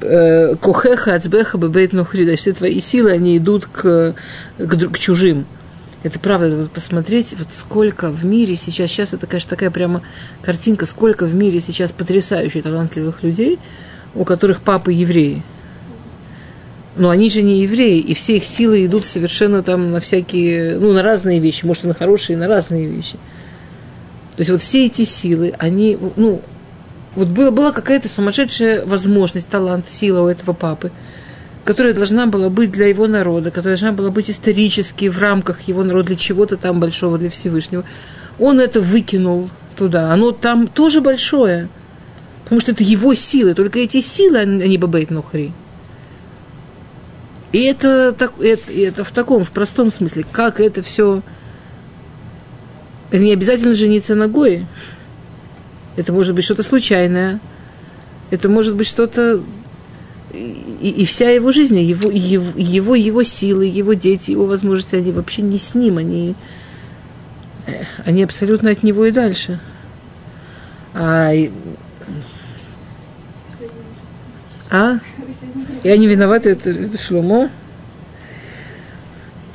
э, Кохеха, Ацбеха, Бебейт Нухрида, все твои силы, они идут к, к, к чужим. Это правда, вот посмотреть, вот сколько в мире сейчас, сейчас это, конечно, такая прямо картинка, сколько в мире сейчас потрясающих талантливых людей, у которых папы евреи. Но они же не евреи, и все их силы идут совершенно там на всякие, ну, на разные вещи, может, и на хорошие, и на разные вещи. То есть вот все эти силы, они, ну, вот была, была какая-то сумасшедшая возможность, талант, сила у этого папы, которая должна была быть для его народа, которая должна была быть исторически в рамках его народа, для чего-то там большого, для Всевышнего. Он это выкинул туда. Оно там тоже большое. Потому что это его силы. Только эти силы, они бабейт нухри. И это, так, это, это в таком, в простом смысле, как это все это не обязательно жениться на Гое. Это может быть что-то случайное. Это может быть что-то... И, и вся его жизнь, его, его, его, его силы, его дети, его возможности, они вообще не с ним, они, они абсолютно от него и дальше. А, а? Я не виновата, это, это Шломо.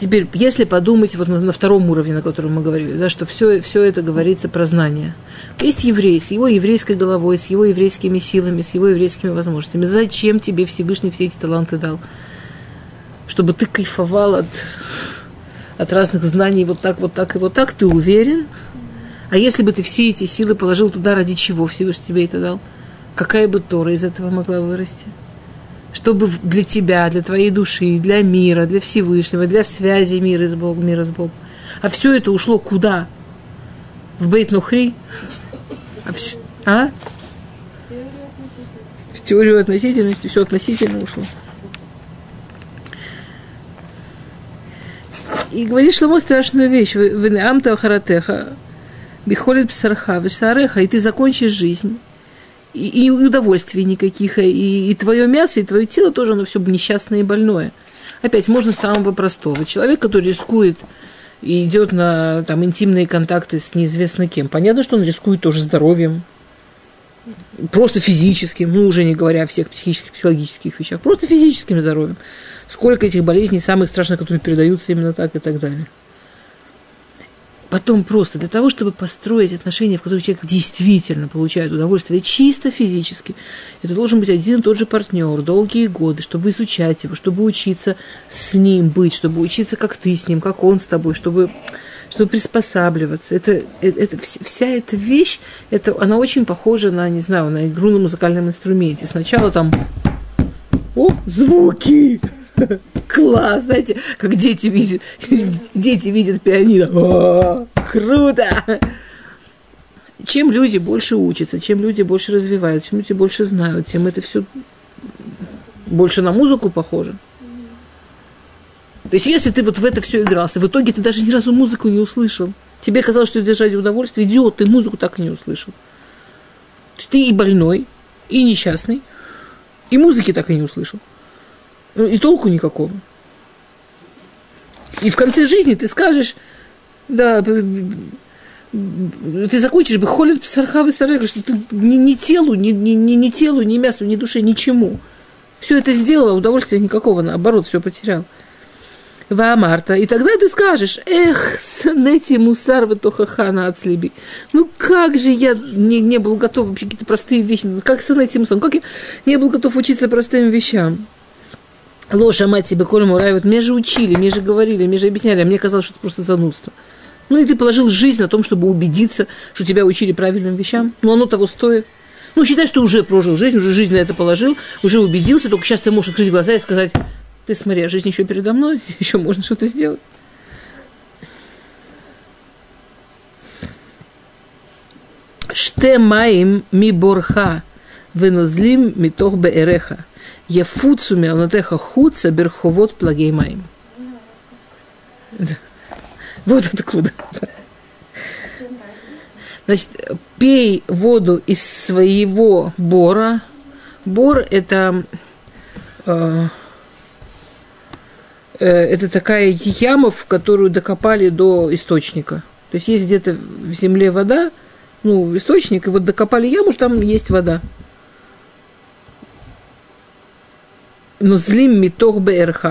Теперь, если подумать вот на, на втором уровне, на котором мы говорили, да, что все, все это говорится про знание. Есть еврей с его еврейской головой, с его еврейскими силами, с его еврейскими возможностями. Зачем тебе Всевышний все эти таланты дал? Чтобы ты кайфовал от, от разных знаний вот так, вот так и вот так, ты уверен? А если бы ты все эти силы положил туда, ради чего Всевышний тебе это дал? Какая бы Тора из этого могла вырасти? Чтобы для тебя, для твоей души, для мира, для Всевышнего, для связи мира с Богом, мира с Богом. А все это ушло куда? В Бейт Нухри? А? Все, а? В теорию относительности все относительно ушло. И говорит Шломо страшную вещь. Амта Харатеха, Бихолит Псарха, Вишареха, и ты закончишь жизнь и, и удовольствий никаких, и, и твое мясо, и твое тело тоже, оно все несчастное и больное. Опять, можно самого простого. Человек, который рискует и идет на там, интимные контакты с неизвестно кем, понятно, что он рискует тоже здоровьем, просто физическим, ну, уже не говоря о всех психических, психологических вещах, просто физическим здоровьем. Сколько этих болезней, самых страшных, которые передаются именно так и так далее. Потом просто для того, чтобы построить отношения, в которых человек действительно получает удовольствие чисто физически, это должен быть один и тот же партнер долгие годы, чтобы изучать его, чтобы учиться с ним быть, чтобы учиться, как ты с ним, как он с тобой, чтобы чтобы приспосабливаться. Это, это, это, вся эта вещь, это, она очень похожа на, не знаю, на игру на музыкальном инструменте. Сначала там, о, звуки, Класс, знаете, как дети видят, дети видят пианино. О, круто! Чем люди больше учатся, чем люди больше развиваются, чем люди больше знают, тем это все больше на музыку похоже. То есть, если ты вот в это все игрался, в итоге ты даже ни разу музыку не услышал. Тебе казалось, что держать удовольствие, идиот, ты музыку так и не услышал. Ты и больной, и несчастный, и музыки так и не услышал. Ну, и толку никакого. И в конце жизни ты скажешь, да, ты закончишь бы холит псархавы сарека, что ты ни, ни телу, ни, ни, ни, ни телу, ни мясу, ни душе, ничему. Все это сделала, удовольствия никакого, наоборот, все потерял. Ваамарта. И тогда ты скажешь, эх, снети мусар хана от слеби. Ну как же я не, не был готов вообще какие-то простые вещи, как снети мусар, как я не был готов учиться простым вещам. Лоша мать тебе коль мурай, вот мне же учили, мне же говорили, мне же объясняли, а мне казалось, что это просто занудство. Ну и ты положил жизнь на том, чтобы убедиться, что тебя учили правильным вещам. Ну оно того стоит. Ну, считай, что уже прожил жизнь, уже жизнь на это положил, уже убедился, только сейчас ты можешь открыть глаза и сказать, ты смотри, а жизнь еще передо мной, *laughs* еще можно что-то сделать. Штемаим ми борха, венозлим митох беэреха. Яфуцу меонотеха хуца берховод плагеймаем. Вот откуда. Значит, пей воду из своего бора. Бор – это, э, э, это такая яма, в которую докопали до источника. То есть есть где-то в земле вода, ну, источник, и вот докопали яму, там есть вода. Но злим митох БРХ,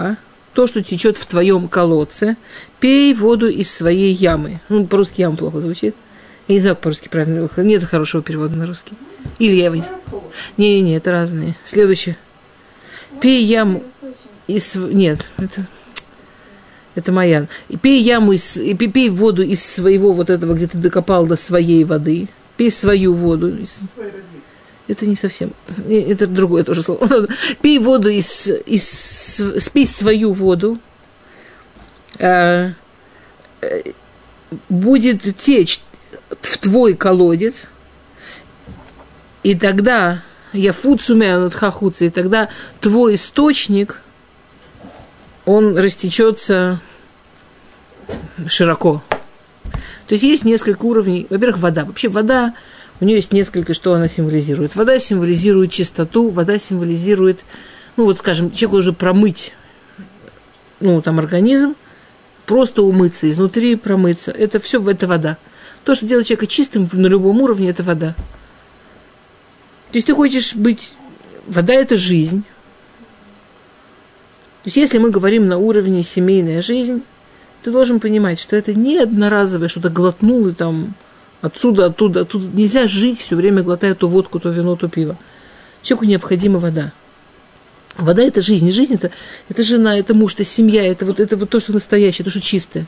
то, что течет в твоем колодце, пей воду из своей ямы. Ну, по-русски яма плохо звучит. Я не знаю, по-русски правильно. Нет хорошего перевода на русский. Или я Не, не, не, это разные. Следующее. Пей яму из... Нет, это... Это моя. И пей яму из... И пей воду из своего вот этого, где ты докопал до своей воды. Пей свою воду. Из... Это не совсем. Это другое тоже слово. *laughs* Пей воду из, из спей свою воду. А, будет течь в твой колодец, и тогда я фуцумя над хахуца, и тогда твой источник, он растечется широко. То есть есть несколько уровней. Во-первых, вода. Вообще вода у нее есть несколько, что она символизирует. Вода символизирует чистоту, вода символизирует, ну вот скажем, человеку уже промыть, ну там организм, просто умыться, изнутри промыться. Это все, это вода. То, что делает человека чистым на любом уровне, это вода. То есть ты хочешь быть... Вода – это жизнь. То есть если мы говорим на уровне семейная жизнь, ты должен понимать, что это не одноразовое, что-то глотнул и там отсюда, оттуда, оттуда. Нельзя жить все время, глотая то водку, то вино, то пиво. Человеку необходима вода. Вода – это жизнь. И жизнь – это, это жена, это муж, это семья, это вот, это вот то, что настоящее, то, что чистое.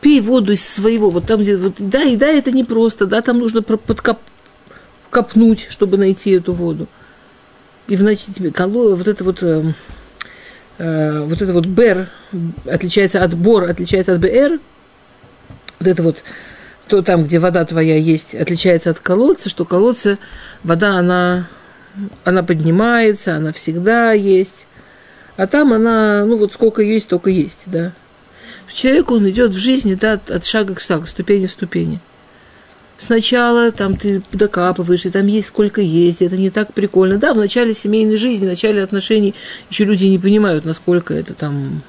Пей воду из своего. Вот там, где, вот, да, и да, это непросто, да, там нужно подкоп, копнуть, чтобы найти эту воду. И значит тебе коло, вот это вот, э, э, вот это вот бер отличается от бор, отличается от бр. Вот это вот то там, где вода твоя есть, отличается от колодца, что колодца, вода, она она поднимается, она всегда есть. А там она, ну вот сколько есть, столько есть, да. Человек, он идет в жизни, да, от, от шага к шагу, ступени в ступени. Сначала там ты докапываешь, и там есть сколько есть, это не так прикольно. Да, в начале семейной жизни, в начале отношений еще люди не понимают, насколько это там...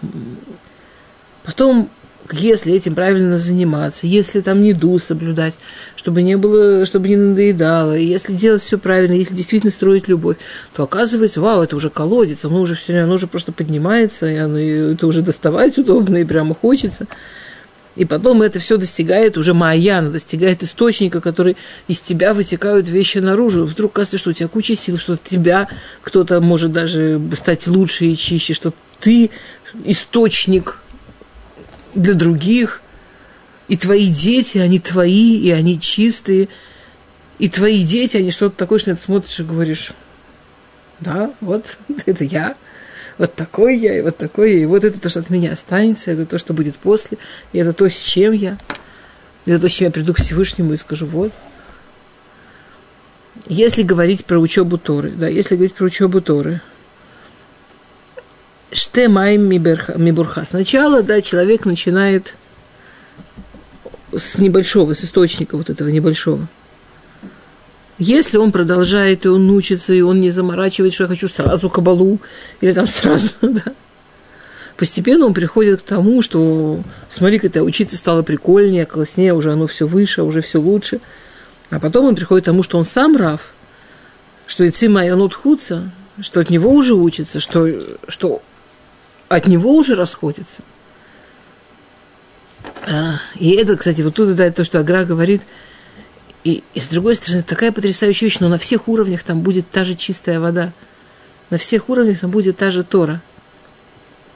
Потом если этим правильно заниматься, если там не ду соблюдать, чтобы не было, чтобы не надоедало, если делать все правильно, если действительно строить любовь, то оказывается, вау, это уже колодец, оно уже все, оно уже просто поднимается, и оно, и это уже доставать удобно, и прямо хочется. И потом это все достигает уже Майяна, достигает источника, который из тебя вытекают вещи наружу. Вдруг кажется, что у тебя куча сил, что тебя кто-то может даже стать лучше и чище, что ты источник для других. И твои дети, они твои, и они чистые. И твои дети, они что-то такое, что ты смотришь и говоришь, да, вот *laughs* это я, вот такой я, и вот такой я, и вот это то, что от меня останется, это то, что будет после, и это то, с чем я, это то, с чем я приду к Всевышнему и скажу, вот. Если говорить про учебу Торы, да, если говорить про учебу Торы – Штемайм мибурха. Сначала, да, человек начинает с небольшого, с источника вот этого небольшого. Если он продолжает, и он учится, и он не заморачивает, что я хочу сразу кабалу, или там сразу, *laughs* да, постепенно он приходит к тому, что смотри-ка, это учиться стало прикольнее, класснее, уже оно все выше, уже все лучше. А потом он приходит к тому, что он сам рав, что и цима и он что от него уже учится, что, что от него уже расходятся. А, и это, кстати, вот тут да, то, что Агра говорит, и, и с другой стороны, такая потрясающая вещь, но на всех уровнях там будет та же чистая вода. На всех уровнях там будет та же Тора.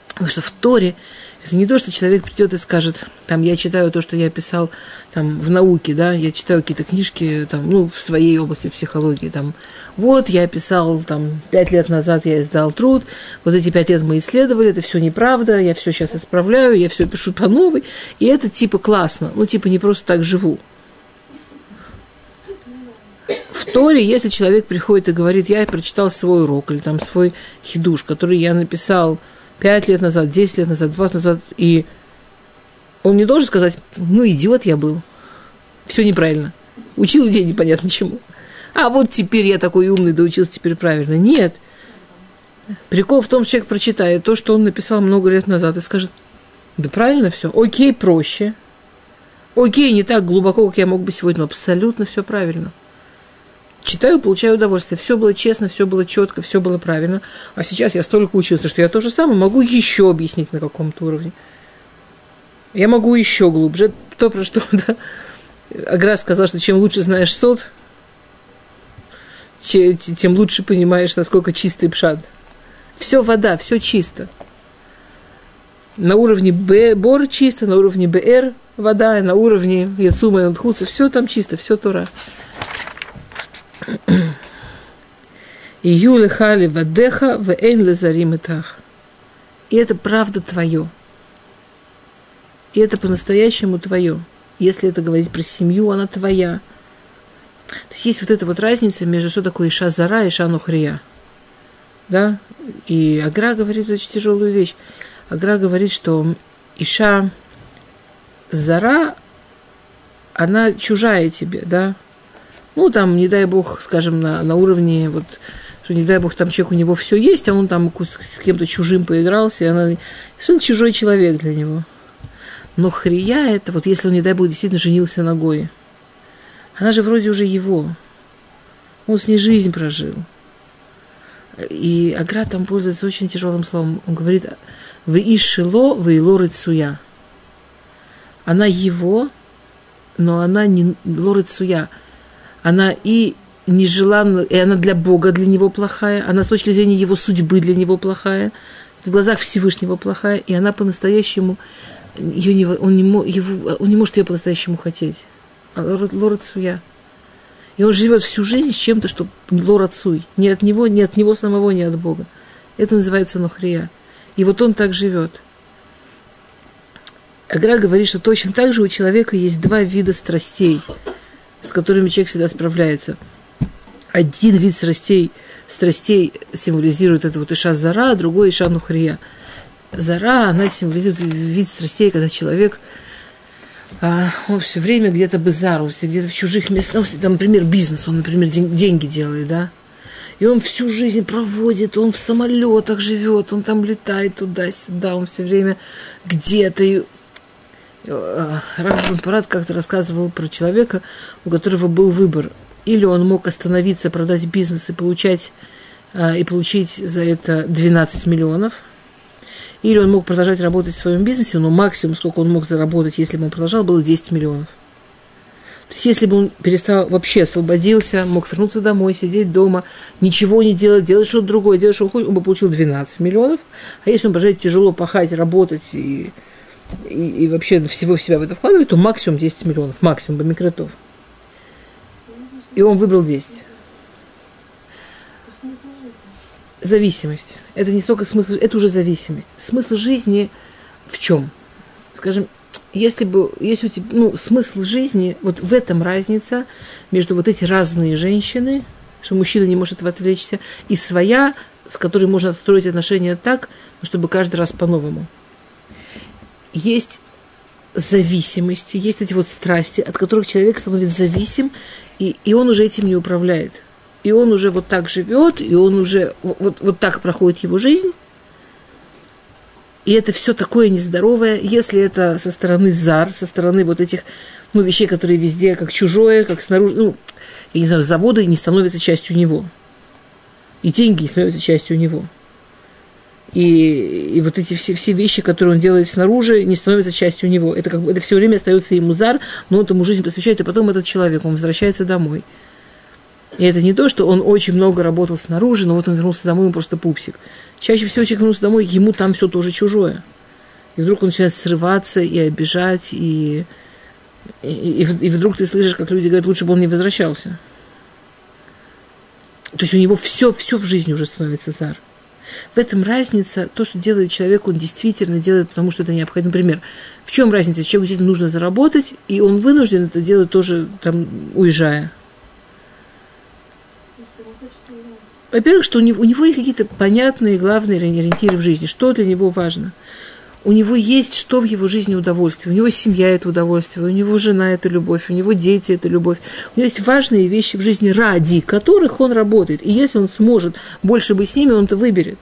Потому что в Торе это не то, что человек придет и скажет, там, я читаю то, что я писал там, в науке, да, я читаю какие-то книжки там, ну, в своей области психологии, там, вот, я писал, там, пять лет назад я издал труд, вот эти пять лет мы исследовали, это все неправда, я все сейчас исправляю, я все пишу по новой, и это, типа, классно, ну, типа, не просто так живу. В Торе, если человек приходит и говорит, я прочитал свой урок, или там свой хидуш, который я написал пять лет назад, десять лет назад, два назад, и он не должен сказать, ну, идиот я был, все неправильно, учил людей непонятно чему. А вот теперь я такой умный, да учился теперь правильно. Нет. Прикол в том, что человек прочитает то, что он написал много лет назад, и скажет, да правильно все, окей, проще. Окей, не так глубоко, как я мог бы сегодня, но абсолютно все правильно читаю, получаю удовольствие. Все было честно, все было четко, все было правильно. А сейчас я столько учился, что я то же самое могу еще объяснить на каком-то уровне. Я могу еще глубже. То, про что *laughs* да, Агра сказал, что чем лучше знаешь сот, тем лучше понимаешь, насколько чистый пшат. Все вода, все чисто. На уровне Б бор чисто, на уровне БР вода, на уровне Яцума и Унхуца, все там чисто, все Тора. И Юли Хали Вадеха в Эйн Лазарим И это правда твое. И это по-настоящему твое. Если это говорить про семью, она твоя. То есть есть вот эта вот разница между что такое Иша Зара и Иша Нухрия. Да? И Агра говорит очень тяжелую вещь. Агра говорит, что Иша Зара, она чужая тебе, да? Ну, там, не дай бог, скажем, на, на уровне, вот, что не дай бог, там человек, у него все есть, а он там с кем-то чужим поигрался, и она, он чужой человек для него. Но Хрия это, вот если он, не дай бог, действительно женился на Гое, она же вроде уже его. Он с ней жизнь прожил. И Агра там пользуется очень тяжелым словом. Он говорит, вы ишило, вы ило рыцуя. Она его, но она не лорицуя. Она и нежеланна, и она для Бога для него плохая, она с точки зрения его судьбы для него плохая, в глазах Всевышнего плохая, и она по-настоящему, ее не, он, не, его, он не может ее по-настоящему хотеть. А лорицуя. И он живет всю жизнь с чем-то, что лорацуй. Не от него, не от него самого, не от Бога. Это называется нохрия. И вот он так живет. Агра говорит, что точно так же у человека есть два вида страстей, с которыми человек всегда справляется. Один вид страстей, страстей символизирует это вот Иша Зара, а другой Иша Нухрия. Зара, она символизирует вид страстей, когда человек а, он все время где-то базарусе, где-то в чужих местах, там, например, бизнес, он, например, деньги делает, да, и он всю жизнь проводит, он в самолетах живет, он там летает туда-сюда, он все время где-то. И... Э, Раф Парад как-то рассказывал про человека, у которого был выбор. Или он мог остановиться, продать бизнес и получать, э, и получить за это 12 миллионов – или он мог продолжать работать в своем бизнесе, но максимум, сколько он мог заработать, если бы он продолжал, было 10 миллионов. То есть, если бы он перестал, вообще освободился, мог вернуться домой, сидеть дома, ничего не делать, делать что-то другое, делать, что хочет, он бы получил 12 миллионов. А если он продолжает тяжело пахать, работать и, и, и вообще всего в себя в это вкладывать, то максимум 10 миллионов, максимум бы микротов. И он выбрал 10. Зависимость. Это не столько смысл, это уже зависимость. Смысл жизни в чем? Скажем, если бы, если у тебя, ну, смысл жизни, вот в этом разница между вот эти разные женщины, что мужчина не может отвлечься, и своя, с которой можно строить отношения так, чтобы каждый раз по-новому. Есть зависимости, есть эти вот страсти, от которых человек становится зависим, и, и он уже этим не управляет и он уже вот так живет, и он уже вот, вот так проходит его жизнь. И это все такое нездоровое, если это со стороны зар, со стороны вот этих ну, вещей, которые везде как чужое, как снаружи, ну, я не знаю, заводы не становятся частью него. И деньги не становятся частью него. И, и вот эти все, все вещи, которые он делает снаружи, не становятся частью него. Это, как бы, это все время остается ему зар, но он ему жизнь посвящает, и потом этот человек, он возвращается домой. И это не то, что он очень много работал снаружи, но вот он вернулся домой, он просто пупсик. Чаще всего человек вернулся домой, ему там все тоже чужое. И вдруг он начинает срываться и обижать, и, и, и, и вдруг ты слышишь, как люди говорят, лучше бы он не возвращался. То есть у него все, все в жизни уже становится зар. В этом разница, то, что делает человек, он действительно делает, потому что это необходимо. Например, в чем разница? Человеку действительно нужно заработать, и он вынужден это делать тоже, там, уезжая. Во-первых, что у него, у него есть какие-то понятные главные ориентиры в жизни, что для него важно. У него есть что в его жизни удовольствие. У него семья – это удовольствие, у него жена – это любовь, у него дети – это любовь. У него есть важные вещи в жизни, ради которых он работает. И если он сможет больше быть с ними, он это выберет.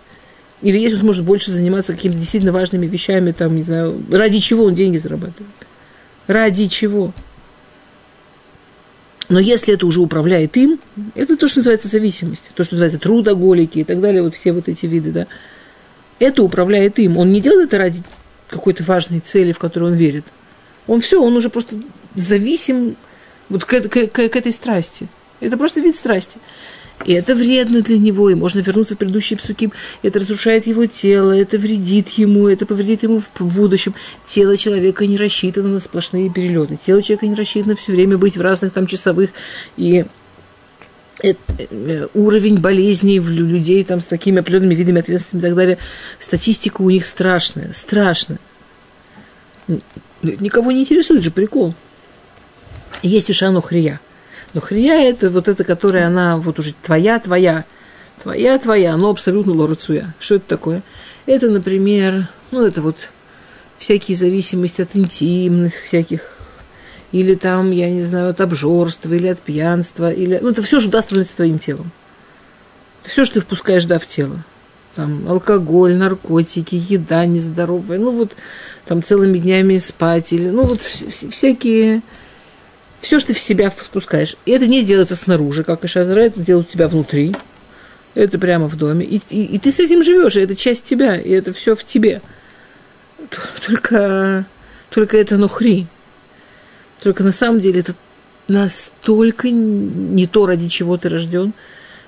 Или если он сможет больше заниматься какими-то действительно важными вещами, там, не знаю, ради чего он деньги зарабатывает. Ради чего? Но если это уже управляет им, это то, что называется зависимость, то, что называется трудоголики и так далее, вот все вот эти виды, да. Это управляет им. Он не делает это ради какой-то важной цели, в которую он верит. Он все, он уже просто зависим вот к, к, к, к этой страсти. Это просто вид страсти. И это вредно для него, и можно вернуться в предыдущие псуки. Это разрушает его тело, это вредит ему, это повредит ему в будущем. Тело человека не рассчитано на сплошные перелеты. Тело человека не рассчитано все время быть в разных там часовых и уровень болезней в людей там, с такими определенными видами ответственности и так далее, статистика у них страшная, страшная. Никого не интересует же прикол. Есть Ишану Хрия – но хрия это вот это, которая она вот уже твоя, твоя, твоя, твоя, но абсолютно лорацуя. Что это такое? Это, например, ну это вот всякие зависимости от интимных всяких или там, я не знаю, от обжорства, или от пьянства, или... Ну, это все, что даст с твоим телом. Это все, что ты впускаешь, да, в тело. Там алкоголь, наркотики, еда нездоровая, ну, вот там целыми днями спать, или, ну, вот всякие все, что ты в себя спускаешь. И это не делается снаружи, как и Шазра, это делают у тебя внутри. Это прямо в доме. И, и, и ты с этим живешь, и это часть тебя, и это все в тебе. Только, только это нухри. Только на самом деле это настолько не то, ради чего ты рожден,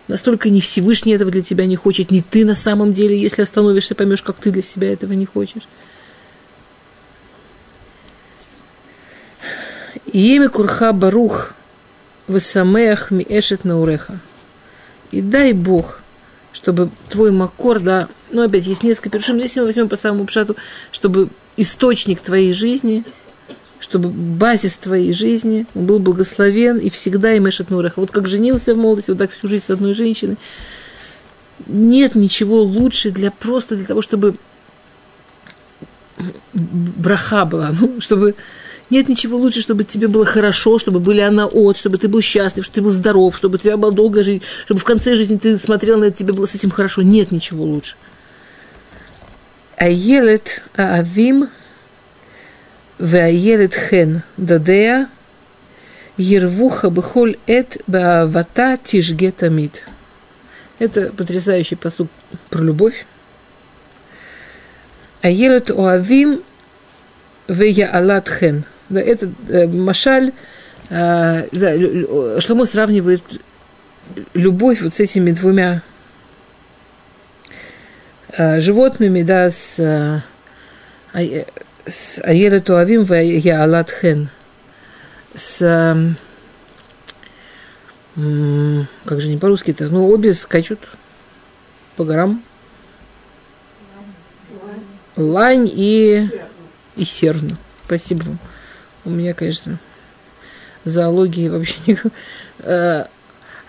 настолько не Всевышний этого для тебя не хочет, не ты на самом деле, если остановишься, поймешь, как ты для себя этого не хочешь. Еми курха барух высамех миэшет науреха. И дай Бог, чтобы твой макор, да, ну опять есть несколько першим, если мы возьмем по самому пшату, чтобы источник твоей жизни, чтобы базис твоей жизни он был благословен и всегда и мешет нуреха. Вот как женился в молодости, вот так всю жизнь с одной женщиной. Нет ничего лучше для просто для того, чтобы браха была, ну, чтобы нет ничего лучше, чтобы тебе было хорошо, чтобы были она от, чтобы ты был счастлив, чтобы ты был здоров, чтобы у тебя была долгая жизнь, чтобы в конце жизни ты смотрел на это, тебе было с этим хорошо. Нет ничего лучше. Аелет Аавим Ваелет хен дадея Ервуха бихоль эт баавата тишге тамид. Это потрясающий посуд про любовь. Аелет оавим вея алат хен. Да, это э, машаль. Э, что мы Шломо сравнивает любовь вот с этими двумя э, животными, да, с а, с Аелет Туавим в Яалат Хен. С как же не по-русски-то? Ну, обе скачут по горам. Лань и, и серна. Спасибо вам. У меня, конечно, зоологии вообще не...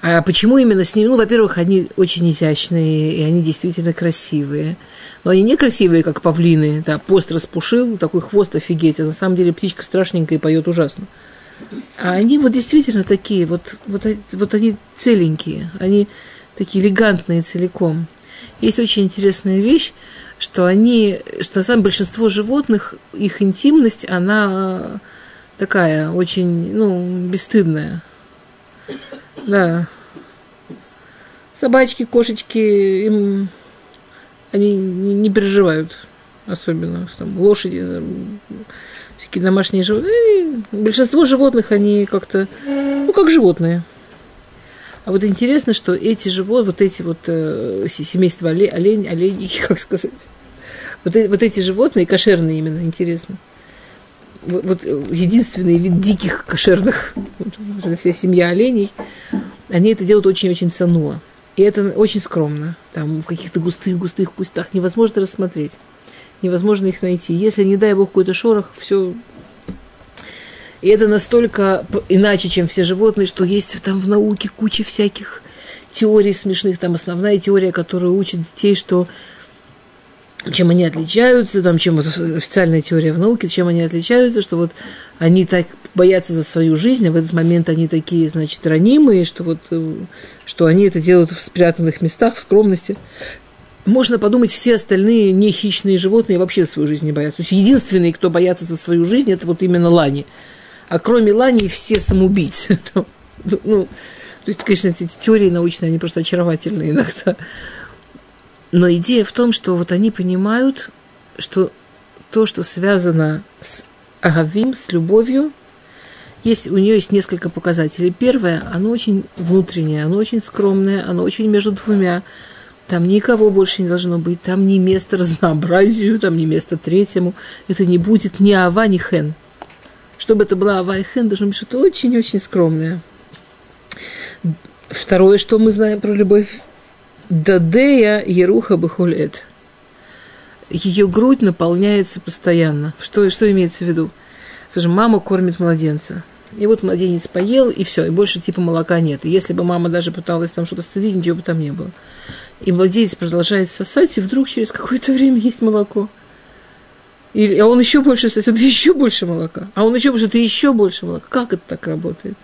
А почему именно с ними? Ну, во-первых, они очень изящные, и они действительно красивые. Но они не красивые, как павлины. Да, пост распушил, такой хвост офигеть. А на самом деле птичка страшненькая и поет ужасно. А они вот действительно такие, вот, вот, вот они целенькие, они такие элегантные целиком. Есть очень интересная вещь, что они, что самое большинство животных, их интимность, она такая очень, ну, бесстыдная. Да. Собачки, кошечки, им они не переживают особенно. Там, лошади, всякие домашние животные. И большинство животных, они как-то, ну, как животные. А вот интересно, что эти животные, вот эти вот э, семейства олень, олень, *laughs* как сказать, вот, э, вот эти животные, кошерные именно, интересно – вот, вот единственный вид диких кошерных, вся семья оленей, они это делают очень-очень ценуа. И это очень скромно. Там в каких-то густых-густых кустах невозможно рассмотреть. Невозможно их найти. Если, не дай бог, какой-то шорох, все и это настолько иначе, чем все животные, что есть там в науке куча всяких теорий смешных. Там основная теория, которая учит детей, что чем они отличаются, там, чем официальная теория в науке, чем они отличаются, что вот они так боятся за свою жизнь, а в этот момент они такие, значит, ранимые, что вот, э, что они это делают в спрятанных местах, в скромности. Можно подумать, все остальные не хищные животные вообще свою жизнь не боятся. То есть единственные, кто боятся за свою жизнь, это вот именно лани. А кроме лани все самоубийцы. *laughs* Ну, то есть, конечно, эти теории научные, они просто очаровательные иногда. Но идея в том, что вот они понимают, что то, что связано с Агавим, с любовью, есть, у нее есть несколько показателей. Первое, оно очень внутреннее, оно очень скромное, оно очень между двумя. Там никого больше не должно быть, там не место разнообразию, там не место третьему. Это не будет ни ава, ни хен. Чтобы это была ава и хен, должно быть что-то очень-очень скромное. Второе, что мы знаем про любовь Дадея Еруха Бахулет. Ее грудь наполняется постоянно. Что, что имеется в виду? Скажем, мама кормит младенца. И вот младенец поел, и все, и больше типа молока нет. И если бы мама даже пыталась там что-то сцедить, ничего бы там не было. И младенец продолжает сосать, и вдруг через какое-то время есть молоко. И, а он еще больше сосет, еще больше молока. А он еще больше, это еще больше молока. Как это так работает?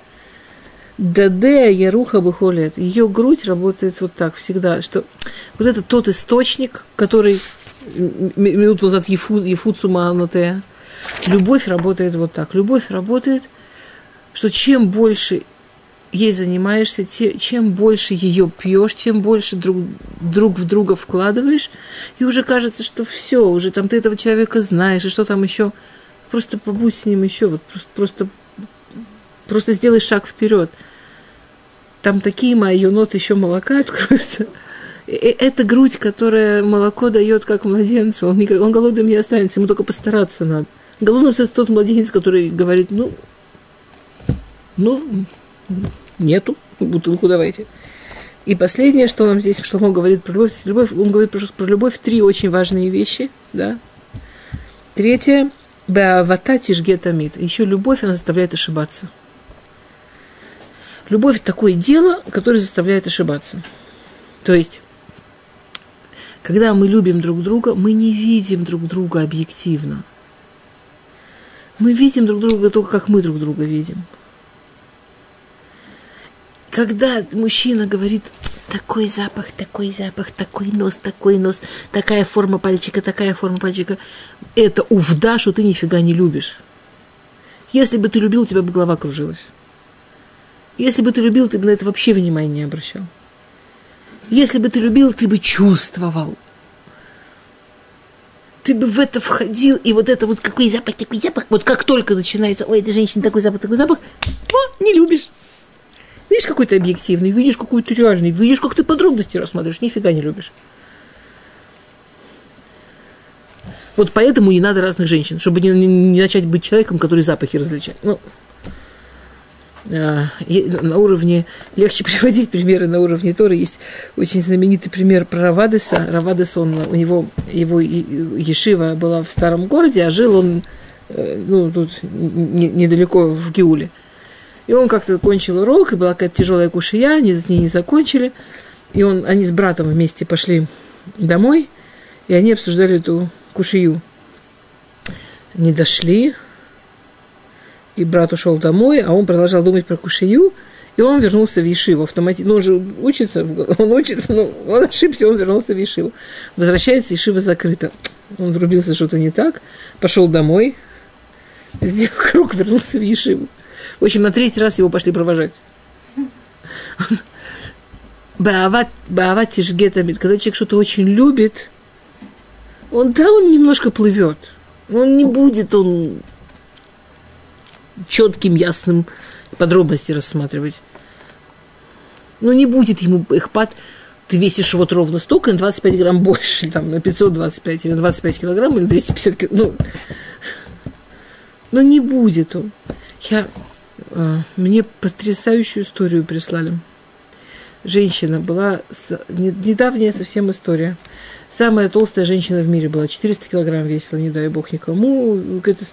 Даде Яруха Бухолет. Ее грудь работает вот так всегда, что вот это тот источник, который минуту назад Ефу, Ефуцума Анотея. Любовь работает вот так. Любовь работает, что чем больше ей занимаешься, те, чем больше ее пьешь, тем больше друг, друг в друга вкладываешь, и уже кажется, что все, уже там ты этого человека знаешь, и что там еще, просто побудь с ним еще, вот просто, просто просто сделай шаг вперед. Там такие мои ноты еще молока откроются. Это грудь, которая молоко дает как младенцу. Он, никак, он голодным не останется, ему только постараться надо. Голодным остается тот младенец, который говорит, ну, ну, нету, бутылку давайте. И последнее, что нам здесь Шломо говорит про любовь, любовь он говорит про, про любовь три очень важные вещи, да. Третье, беавата тишгетамид. Еще любовь, она заставляет ошибаться. Любовь – такое дело, которое заставляет ошибаться. То есть, когда мы любим друг друга, мы не видим друг друга объективно. Мы видим друг друга только, как мы друг друга видим – когда мужчина говорит, такой запах, такой запах, такой нос, такой нос, такая форма пальчика, такая форма пальчика, это увда, что ты нифига не любишь. Если бы ты любил, у тебя бы голова кружилась. Если бы ты любил, ты бы на это вообще внимания не обращал. Если бы ты любил, ты бы чувствовал. Ты бы в это входил, и вот это вот какой запах, такой запах, вот как только начинается, ой, эта женщина такой запах, такой запах, о, не любишь. Видишь какой-то объективный, видишь какой-то реальный, видишь, как ты подробности рассматриваешь, нифига не любишь. Вот поэтому не надо разных женщин, чтобы не, не начать быть человеком, который запахи различает. Ну, на уровне, легче *laughs* приводить примеры на уровне Торы. Есть очень знаменитый пример про Равадеса. Равадес, он, у него, его Ешива была в старом городе, а жил он э, ну, тут недалеко в Геуле. И он как-то кончил урок, и была какая-то тяжелая кушия, они с ней не закончили. И он, они с братом вместе пошли домой, и они обсуждали эту кушию. Не дошли, и брат ушел домой, а он продолжал думать про кушию, и он вернулся в Ешиву автоматически. Ну, он же учится, *laughs* он учится, но он ошибся, он вернулся в Ешиву. Возвращается, Ешива закрыта. Он врубился что-то не так, пошел домой, сделал *laughs* круг, вернулся в Ешиву. В общем, на третий раз его пошли провожать. *laughs* Баават тишгетамид, когда человек что-то очень любит, он, да, он немножко плывет. Он не будет, он четким, ясным подробности рассматривать. Но не будет ему эхпат, ты весишь вот ровно столько, на 25 грамм больше, *laughs* там, на 525 или 25 килограмм, или 250 килограмм. Ну, но не будет он. Я а, мне потрясающую историю прислали. Женщина была, недавняя совсем история. Самая толстая женщина в мире была, 400 килограмм весила, не дай бог никому. Это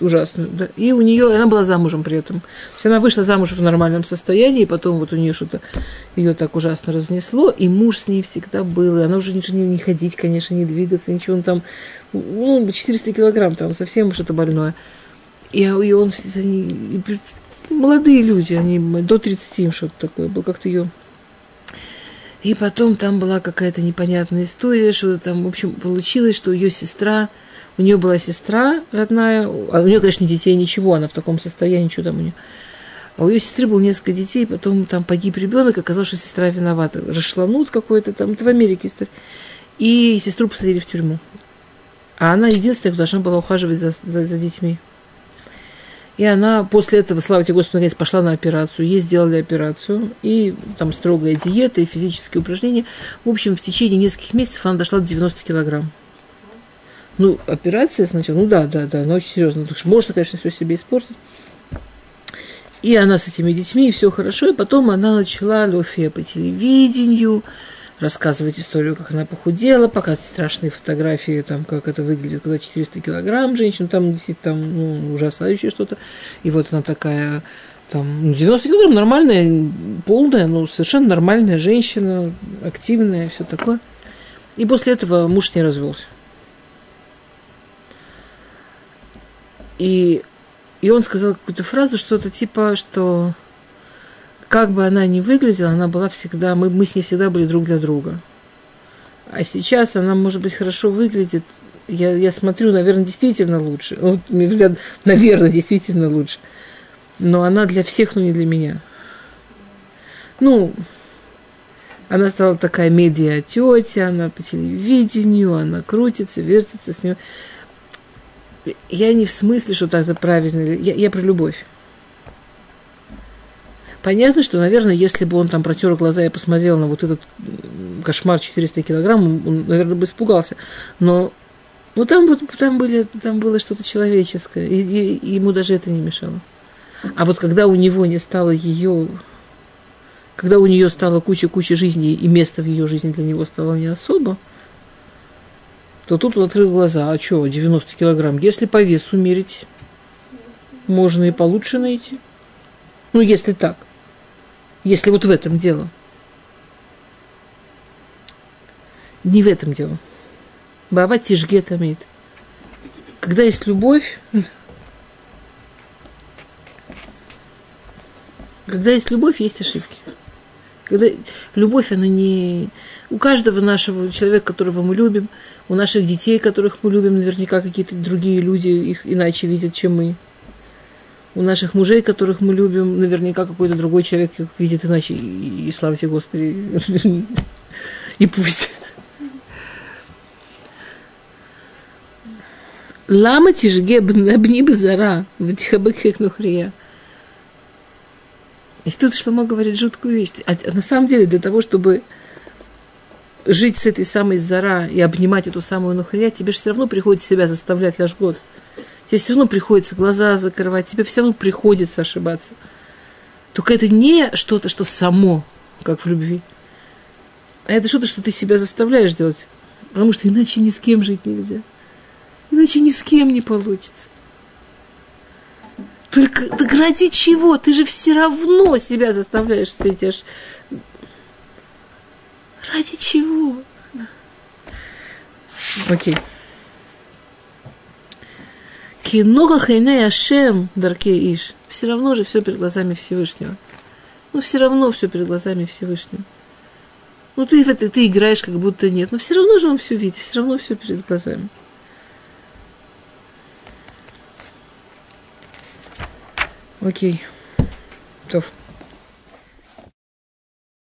ужасно. Да. И у нее, она была замужем при этом. То есть она вышла замуж в нормальном состоянии, и потом вот у нее что-то ее так ужасно разнесло, и муж с ней всегда был, и она уже ничего не, не ходить, конечно, не двигаться, ничего, он там, ну, 400 килограмм там, совсем что-то больное. И, и он и молодые люди, они до 30 им что-то такое было, как-то ее... И потом там была какая-то непонятная история, что там, в общем, получилось, что ее сестра, у нее была сестра родная, а у нее, конечно, не детей, ничего, она в таком состоянии, что там у нее. А у ее сестры было несколько детей, потом там погиб ребенок, оказалось, что сестра виновата. Расшланут какой-то там, это в Америке история. И сестру посадили в тюрьму. А она единственная, должна была ухаживать за, за, за детьми. И она после этого, слава тебе Господи, наконец пошла на операцию. Ей сделали операцию. И там строгая диета, и физические упражнения. В общем, в течение нескольких месяцев она дошла до 90 килограмм. Ну, операция сначала, ну да, да, да, она очень серьезная. Так что можно, конечно, все себе испортить. И она с этими детьми, и все хорошо. И потом она начала Лофия по телевидению, рассказывать историю, как она похудела, показывать страшные фотографии, там, как это выглядит, когда 400 килограмм женщина, там действительно там, ну, ужасающее что-то. И вот она такая, там, 90 ну, килограмм, нормальная, полная, ну, совершенно нормальная женщина, активная, все такое. И после этого муж с ней развелся. И, и он сказал какую-то фразу, что-то типа, что как бы она ни выглядела, она была всегда, мы, мы с ней всегда были друг для друга. А сейчас она, может быть, хорошо выглядит. Я, я смотрю, наверное, действительно лучше. Вот, взгляд, наверное, действительно лучше. Но она для всех, но не для меня. Ну, она стала такая медиа тетя, она по телевидению, она крутится, вертится с ним. Я не в смысле, что это правильно. Я, я про любовь. Понятно, что, наверное, если бы он там протер глаза и посмотрел на вот этот кошмар 400 килограмм, он, наверное, бы испугался. Но ну, там, вот, там, были, там было что-то человеческое, и, и, и ему даже это не мешало. А вот когда у него не стало ее, когда у нее стало куча-куча жизни, и место в ее жизни для него стало не особо, то тут он открыл глаза. А что, 90 килограмм? Если по весу мерить, можно и получше найти. Ну, если так. Если вот в этом дело. Не в этом дело. Бава тишге тамид. Когда есть любовь, когда есть любовь, есть ошибки. Когда любовь, она не... У каждого нашего человека, которого мы любим, у наших детей, которых мы любим, наверняка какие-то другие люди их иначе видят, чем мы. У наших мужей, которых мы любим, наверняка какой-то другой человек их видит иначе. И, и славьте Господи. *laughs* И пусть. Лама тишге бни базара, ватихабык нухрия. И тут Шломо говорит жуткую вещь. А, а на самом деле для того, чтобы жить с этой самой зара и обнимать эту самую нухрия, тебе же все равно приходится себя заставлять ляжгот. Тебе все равно приходится глаза закрывать, тебе все равно приходится ошибаться. Только это не что-то, что само, как в любви. А это что-то, что ты себя заставляешь делать. Потому что иначе ни с кем жить нельзя. Иначе ни с кем не получится. Только так ради чего? Ты же все равно себя заставляешь все эти. Ради чего? Окей. Кинога хайне Ашем, Дарке Иш. Все равно же все перед глазами Всевышнего. Ну, все равно все перед глазами Всевышнего. Ну, ты это ты играешь, как будто нет. Но все равно же он все видит, все равно все перед глазами. Окей. Okay.